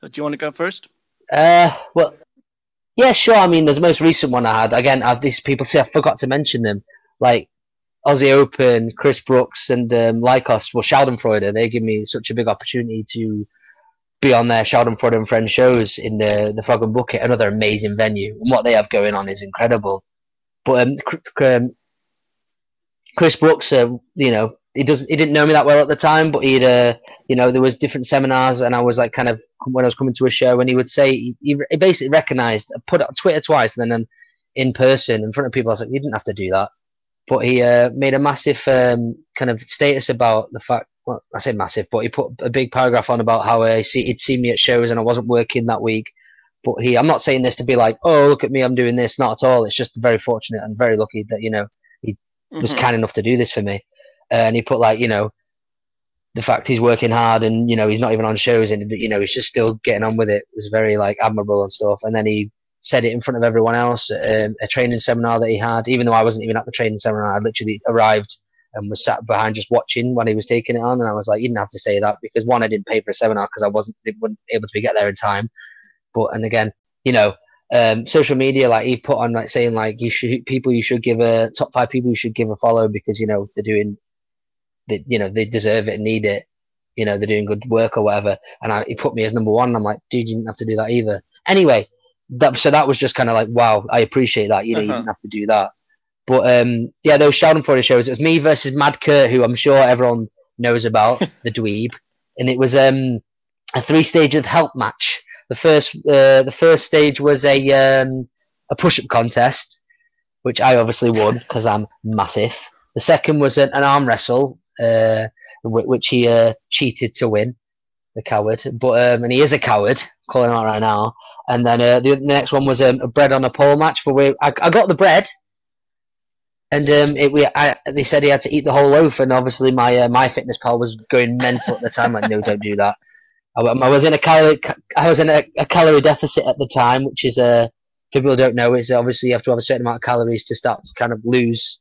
So do you want to go first? Uh, well, yeah, sure. I mean, there's the most recent one I had. Again, I've, these people say I forgot to mention them, like Aussie Open, Chris Brookes, and um, Lykos. Well, Schadenfreude. They give me such a big opportunity to be on their Sheldon Schadenfreude and Friends shows in the the Frog and Bucket, another amazing venue. And what they have going on is incredible. But um, um, Chris Brookes, uh, you know, he does he didn't know me that well at the time, but he'd uh, you know there was different seminars, and I was like kind of when I was coming to a show, and he would say he, he basically recognised, put it on Twitter twice, and then in person in front of people. I was like, you didn't have to do that, but he uh, made a massive um, kind of status about the fact well, I say massive, but he put a big paragraph on about how uh, see, he'd seen me at shows and I wasn't working that week. But he, I'm not saying this to be like, oh, look at me, I'm doing this. Not at all. It's just very fortunate and very lucky that you know he mm-hmm. was kind enough to do this for me. Uh, and he put like, you know, the fact he's working hard and you know he's not even on shows and you know he's just still getting on with it was very like admirable and stuff. And then he said it in front of everyone else at um, a training seminar that he had, even though I wasn't even at the training seminar. I literally arrived and was sat behind just watching when he was taking it on. And I was like, you didn't have to say that because one, I didn't pay for a seminar because I wasn't wasn't able to get there in time. But and again, you know, um, social media, like he put on like saying like you should people you should give a top five people you should give a follow because you know they're doing, they, you know they deserve it and need it. You know they're doing good work or whatever. And I, he put me as number one. And I'm like, dude, you didn't have to do that either. Anyway, that so that was just kind of like, wow, I appreciate that. You know, uh-huh. you didn't have to do that. But um, yeah, those Schadenfreude shows. It was me versus Mad Kurt, who I'm sure everyone knows about, the dweeb, and it was um, a three-stage of help match. The first, uh, the first stage was a um, a push-up contest, which I obviously won because I'm massive. The second was an, an arm wrestle, uh, which he uh, cheated to win, the coward. But um, and he is a coward, calling out right now. And then uh, the, the, next one was um, a bread on a pole match. But we, I, I got the bread, and um, it, we, I, they said he had to eat the whole loaf, and obviously my uh, MyFitnessPal was going mental at the time. Like, no, don't do that. I, I was in a calorie, I was in a, a, calorie deficit at the time, which is uh, people don't know, is obviously you have to have a certain amount of calories to start to kind of lose,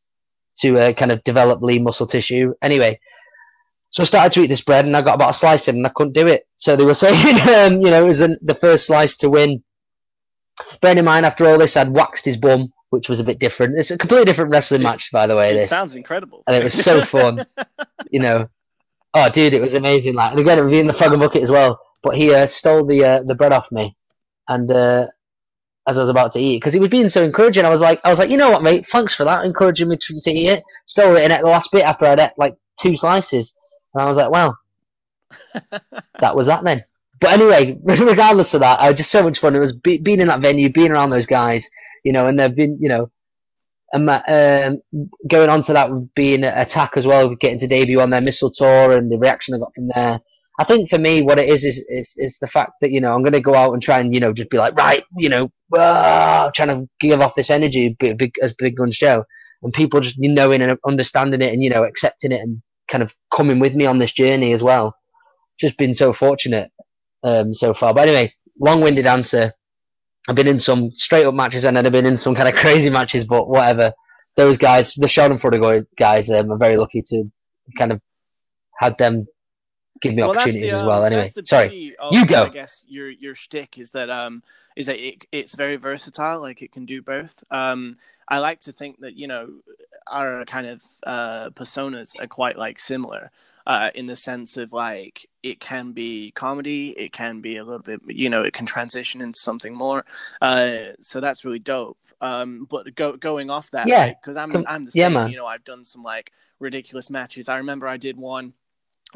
to uh, kind of develop lean muscle tissue. Anyway, So I started to eat this bread, and I got about a slice in, and I couldn't do it. So they were saying, um, you know, it was the, the first slice to win. Bearing in mind, after all this, I'd waxed his bum, which was a bit different. It's a completely different wrestling match, by the way. It this sounds incredible, and it was so fun. you know, oh, dude, it was amazing. Like, and again, it was in the frog and bucket as well. But he uh, stole the uh, the bread off me, and uh, as I was about to eat, because he was being so encouraging, I was like, I was like, you know what, mate? Thanks for that, encouraging me to, to eat it. Stole it in at the last bit after I'd ate like two slices, and I was like, well, that was that then. But anyway, regardless of that, I had just so much fun. It was be, being in that venue, being around those guys, you know, and they've been, you know, um, going on to that being attack as well, getting to debut on their missile tour and the reaction I got from there. I think for me, what it is is is, is the fact that you know I'm going to go out and try and you know just be like right, you know, ah, trying to give off this energy big, big, as Big Gun show, and people just knowing and understanding it and you know accepting it and kind of coming with me on this journey as well. Just been so fortunate um, so far. But anyway, long-winded answer. I've been in some straight up matches and then I've been in some kind of crazy matches, but whatever. Those guys, the Schadenfreude guys, um, are very lucky to kind of had them give me well, opportunities the, as well. Um, anyway, sorry, of, you go. I guess your your shtick is that um is that it, it's very versatile. Like it can do both. Um, I like to think that you know our kind of uh, personas are quite like similar uh, in the sense of like it can be comedy, it can be a little bit you know it can transition into something more. Uh, so that's really dope. Um, but go, going off that, yeah, because I'm I'm the same. Yeah. You know, I've done some like ridiculous matches. I remember I did one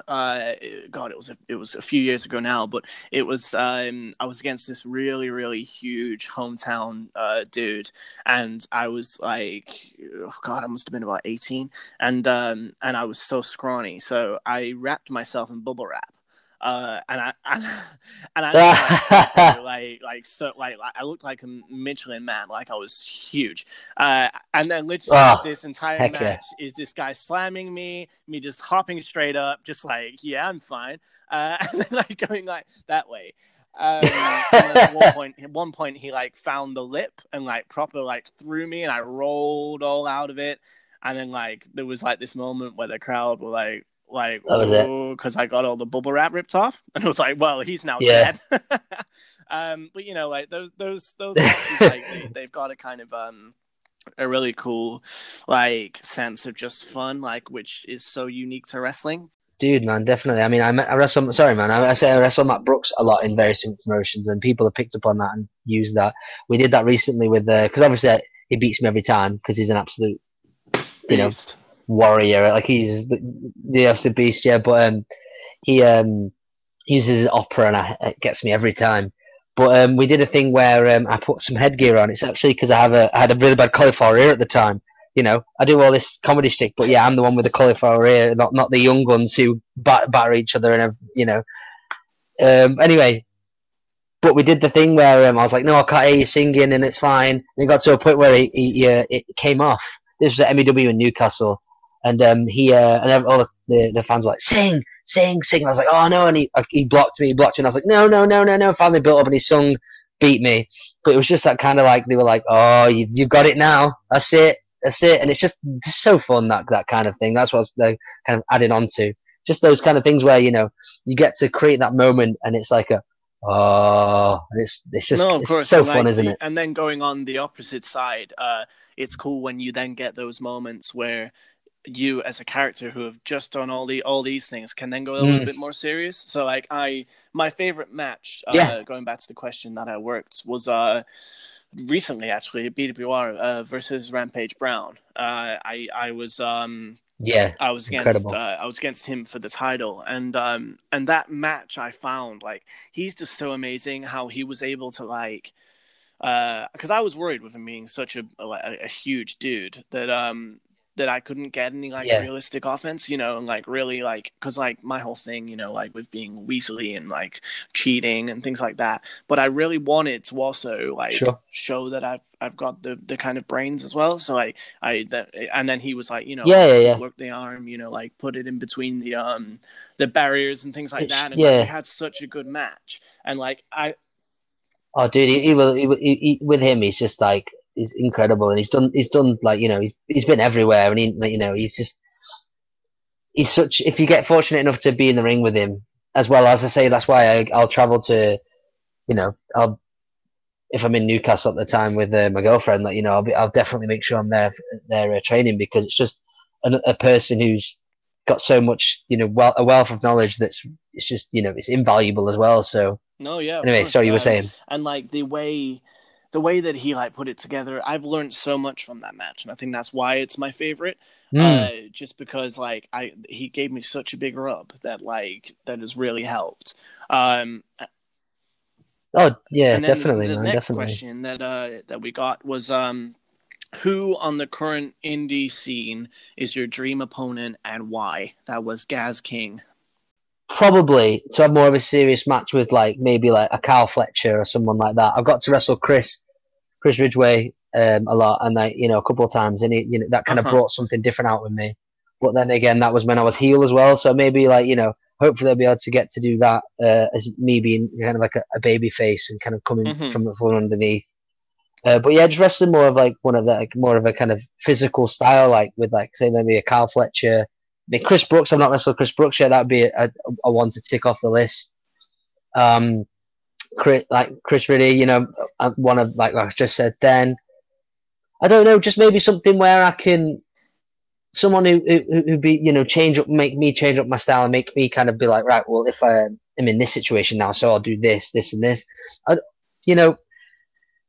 uh god it was a, it was a few years ago now but it was um i was against this really really huge hometown uh dude. And i was like oh god i must have been about 18 and um and i was so scrawny. So i wrapped myself in bubble wrap uh, and I and, and I like, like like so like, like, I looked like a Michelin man, like I was huge. Uh, and then literally oh, this entire match yeah. is this guy slamming me, me just hopping straight up, just like yeah, I'm fine, uh, and then like going like that way. Um, at one point, at one point, he like found the lip and like proper like threw me, and I rolled all out of it. And then like there was like this moment where the crowd were like like because I got all the bubble wrap ripped off, and I was like, well, he's now yeah. dead. um, but you know, like those those those matches, like they, have got a kind of um a really cool like sense of just fun, like which is so unique to wrestling. Dude, man, definitely. I mean, I, I wrestle. Sorry, man. I, I say I wrestle Matt Brooks a lot in various promotions, and people have picked up on that and used that. We did that recently with because uh, obviously he beats me every time because he's an absolute, you Beast. know, warrior. Like he's the, the absolute beast, yeah. But um, he um uses opera and I, it gets me every time. But um, we did a thing where um, I put some headgear on. It's actually because I have a I had a really bad cauliflower ear at the time. You know, I do all this comedy stick, but yeah, I'm the one with the cauliflower ear, not not the young ones who bat, batter each other and have, you know. Um, anyway, but we did the thing where um, I was like, no, I can't hear you singing, and it's fine. And it got to a point where he, he uh, it came off. This was at MEW in Newcastle, and um, he uh, and all the, the fans were like, "Sing, sing, sing!" And I was like, "Oh no!" And he uh, he blocked me, he blocked me, and I was like, "No, no, no, no, no!" Finally built up, and he sung, beat me. But it was just that kind of like they were like, "Oh, you you got it now. That's it, that's it," and it's just, just so fun that that kind of thing. That's what they're kind of adding on to. Just those kind of things where you know you get to create that moment, and it's like a Oh, it's it's just no, it's so fun, isn't it? And then going on the opposite side, uh, it's cool when you then get those moments where you as a character who have just done all the all these things can then go a little mm. bit more serious. So like I my favorite match, uh, yeah. going back to the question that I worked was uh recently actually BWR uh, versus Rampage Brown. Uh, I I was um yeah I was against uh, I was against him for the title and um and that match I found like he's just so amazing how he was able to like uh, because uh, I was worried with him being such a, a, a huge dude that um that I couldn't get any like yeah. realistic offense, you know, and like really like because like my whole thing, you know, like with being weaselly and like cheating and things like that. But I really wanted to also like sure. show that I've I've got the the kind of brains as well. So I I that and then he was like, you know, yeah, yeah, yeah. work the arm, you know, like put it in between the um the barriers and things like that. And yeah, like, we had such a good match. And like I. Oh, dude, he, he will. He, he, with him, he's just like is incredible, and he's done he's done like you know he's he's been everywhere, and he you know he's just he's such. If you get fortunate enough to be in the ring with him, as well as I say, that's why I, I'll travel to, you know, I'll if I'm in Newcastle at the time with uh, my girlfriend, like you know, I'll, be, I'll definitely make sure I'm there there uh, training because it's just a, a, person who's got so much, you know, well, a wealth of knowledge that's it's just you know it's invaluable as well. So no, yeah. Anyway, so you were saying, and like the way the way that he like put it together, I've learned so much from that match, and I think that's why it's my favorite. Mm. Uh, just because like I he gave me such a big rub that like that has really helped. Um, Oh yeah, definitely. The, the next definitely. question that uh, that we got was um, who on the current indie scene is your dream opponent and why? That was Gaz King. Probably to have more of a serious match with like maybe like a Kyle Fletcher or someone like that. I've got to wrestle Chris Chris Ridgeway um, a lot and like you know a couple of times and it, you know that kind of uh-huh. brought something different out with me. But then again, that was when I was heel as well. So maybe like you know hopefully they'll be able to get to do that uh, as me being kind of like a, a baby face and kind of coming mm-hmm. from the from underneath. Uh, but yeah, just wrestling more of like one of the like more of a kind of physical style, like with like say maybe a Kyle Fletcher, I mean, Chris Brookes. I've not wrestled Chris Brookes yet. That'd be a, a, a one to tick off the list. Um, Chris, like Chris Riddy, you know, uh, one of like, like I just said. Then I don't know, just maybe something where I can someone who who who be you know change up, make me change up my style and make me kind of be like, right, well, if I am in this situation now, so I'll do this, this, and this. I, you know,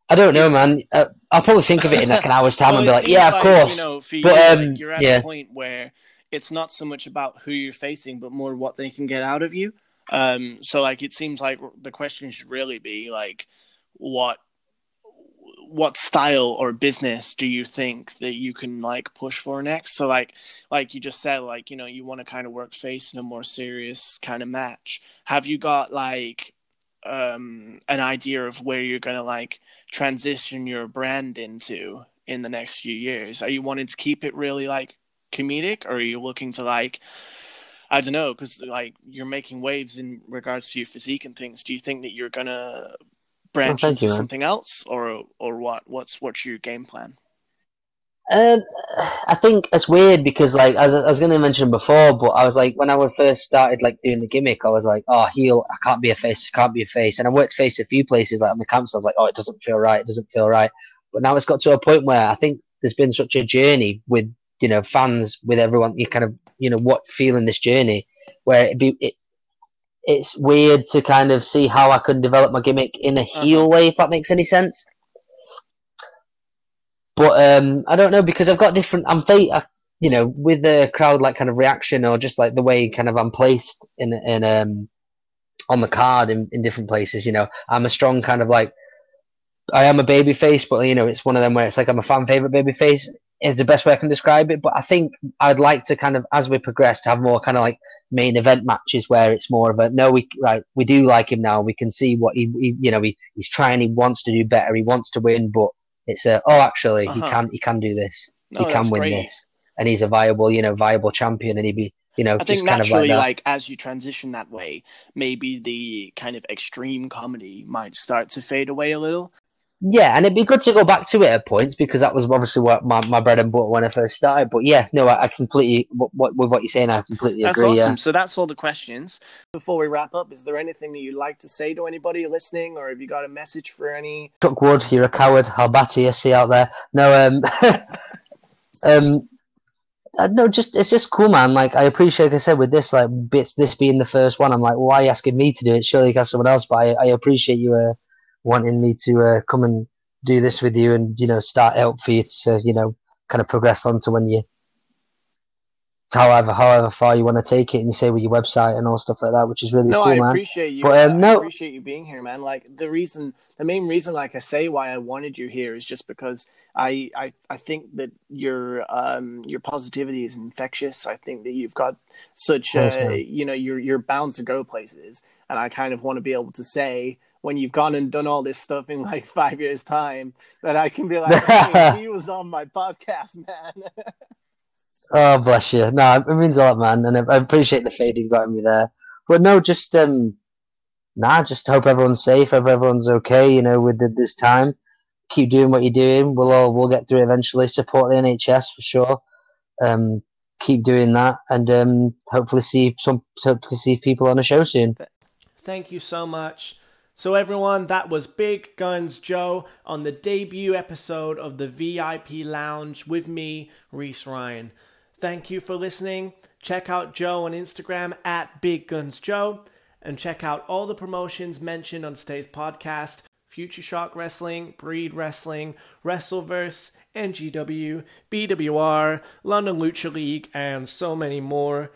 I don't know, man. Uh, I'll probably think of it in like an hour's time well, and be like, yeah, like, of course. You know, but you, um, like, you're at yeah. a point where it's not so much about who you're facing, but more what they can get out of you. Um, so like it seems like the question should really be like, what what style or business do you think that you can like push for next? So like like you just said like you know you want to kind of work face in a more serious kind of match. Have you got like um an idea of where you're gonna like transition your brand into in the next few years? Are you wanting to keep it really like comedic or are you looking to like I don't know, because like you're making waves in regards to your physique and things. Do you think that you're gonna branch into you, something else, or or what? What's what's your game plan? Um, I think it's weird because like as I was going to mention before, but I was like when I first started like doing the gimmick, I was like, oh heel, I can't be a face, can't be a face, and I worked face a few places like on the camps. I was like, oh, it doesn't feel right, it doesn't feel right. But now it's got to a point where I think there's been such a journey with you know fans, with everyone, you kind of you know what feeling this journey where it be it, it's weird to kind of see how I can develop my gimmick in a heel uh-huh. way, if that makes any sense. But um, I don't know because I've got different. I'm I, you know, with the crowd like kind of reaction or just like the way kind of I'm placed in in um on the card in, in different places. You know, I'm a strong kind of like I am a baby face, but you know, it's one of them where it's like I'm a fan favorite baby face is the best way I can describe it. But I think I'd like to kind of, as we progress, to have more kind of like main event matches where it's more of a no, we right, we do like him now. We can see what he, he you know, he, he's trying. He wants to do better. He wants to win, but it's a oh, actually, uh-huh. he can he can do this. No, he can win great. this, and he's a viable, you know, viable champion, and he'd be. You know, I think naturally, like, like as you transition that way, maybe the kind of extreme comedy might start to fade away a little, yeah, and it'd be good to go back to it at points because that was obviously what my, my bread and butter when I first started. But yeah, no, I, I completely what, with what you're saying, I completely that's agree. Awesome. Yeah. So that's all the questions. Before we wrap up, is there anything that you'd like to say to anybody listening, or have you got a message for any? Chuck Wood, you're a coward. I'll batter you. See out there. No, um, um, uh, no, just it's just cool, man. Like I appreciate, like I said, with this, like bits, this being the first one, I'm like, why are you asking me to do it? Surely you got someone else. But I, I appreciate you. Uh, wanting me to uh, come and do this with you and you know start help for you to you know kind of progress on to when you however however far you want to take it and you say with your website and all stuff like that which is really no, cool I man. appreciate you but um, no I appreciate you being here man. Like the reason the main reason like I say why I wanted you here is just because I I, I think that your um your positivity is infectious. I think that you've got such a you know you're you're bound to go places. And I kind of want to be able to say when you've gone and done all this stuff in like five years time that I can be like, hey, he was on my podcast, man. oh, bless you. No, it means a lot, man. And I appreciate the faith you've got in me there. But no, just, um, nah, just hope everyone's safe, hope everyone's okay, you know, with the, this time. Keep doing what you're doing. We'll all, we'll get through it eventually. Support the NHS for sure. Um, keep doing that, and um, hopefully see some hopefully see people on the show soon. Thank you so much. So, everyone, that was Big Guns Joe on the debut episode of the VIP Lounge with me, Reese Ryan. Thank you for listening. Check out Joe on Instagram at Big Guns Joe and check out all the promotions mentioned on today's podcast Futureshock Wrestling, Breed Wrestling, Wrestleverse, NGW, BWR, London Lucha League, and so many more.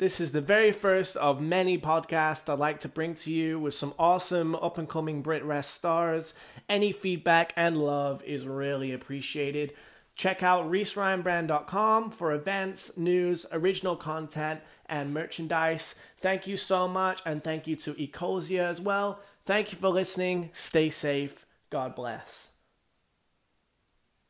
This is the very first of many podcasts I'd like to bring to you with some awesome up and coming BritWres stars. Any feedback and love is really appreciated. Check out ReeseRyanBrand.com for events, news, original content, and merchandise. Thank you so much, and thank you to Ecosia as well. Thank you for listening. Stay safe. God bless.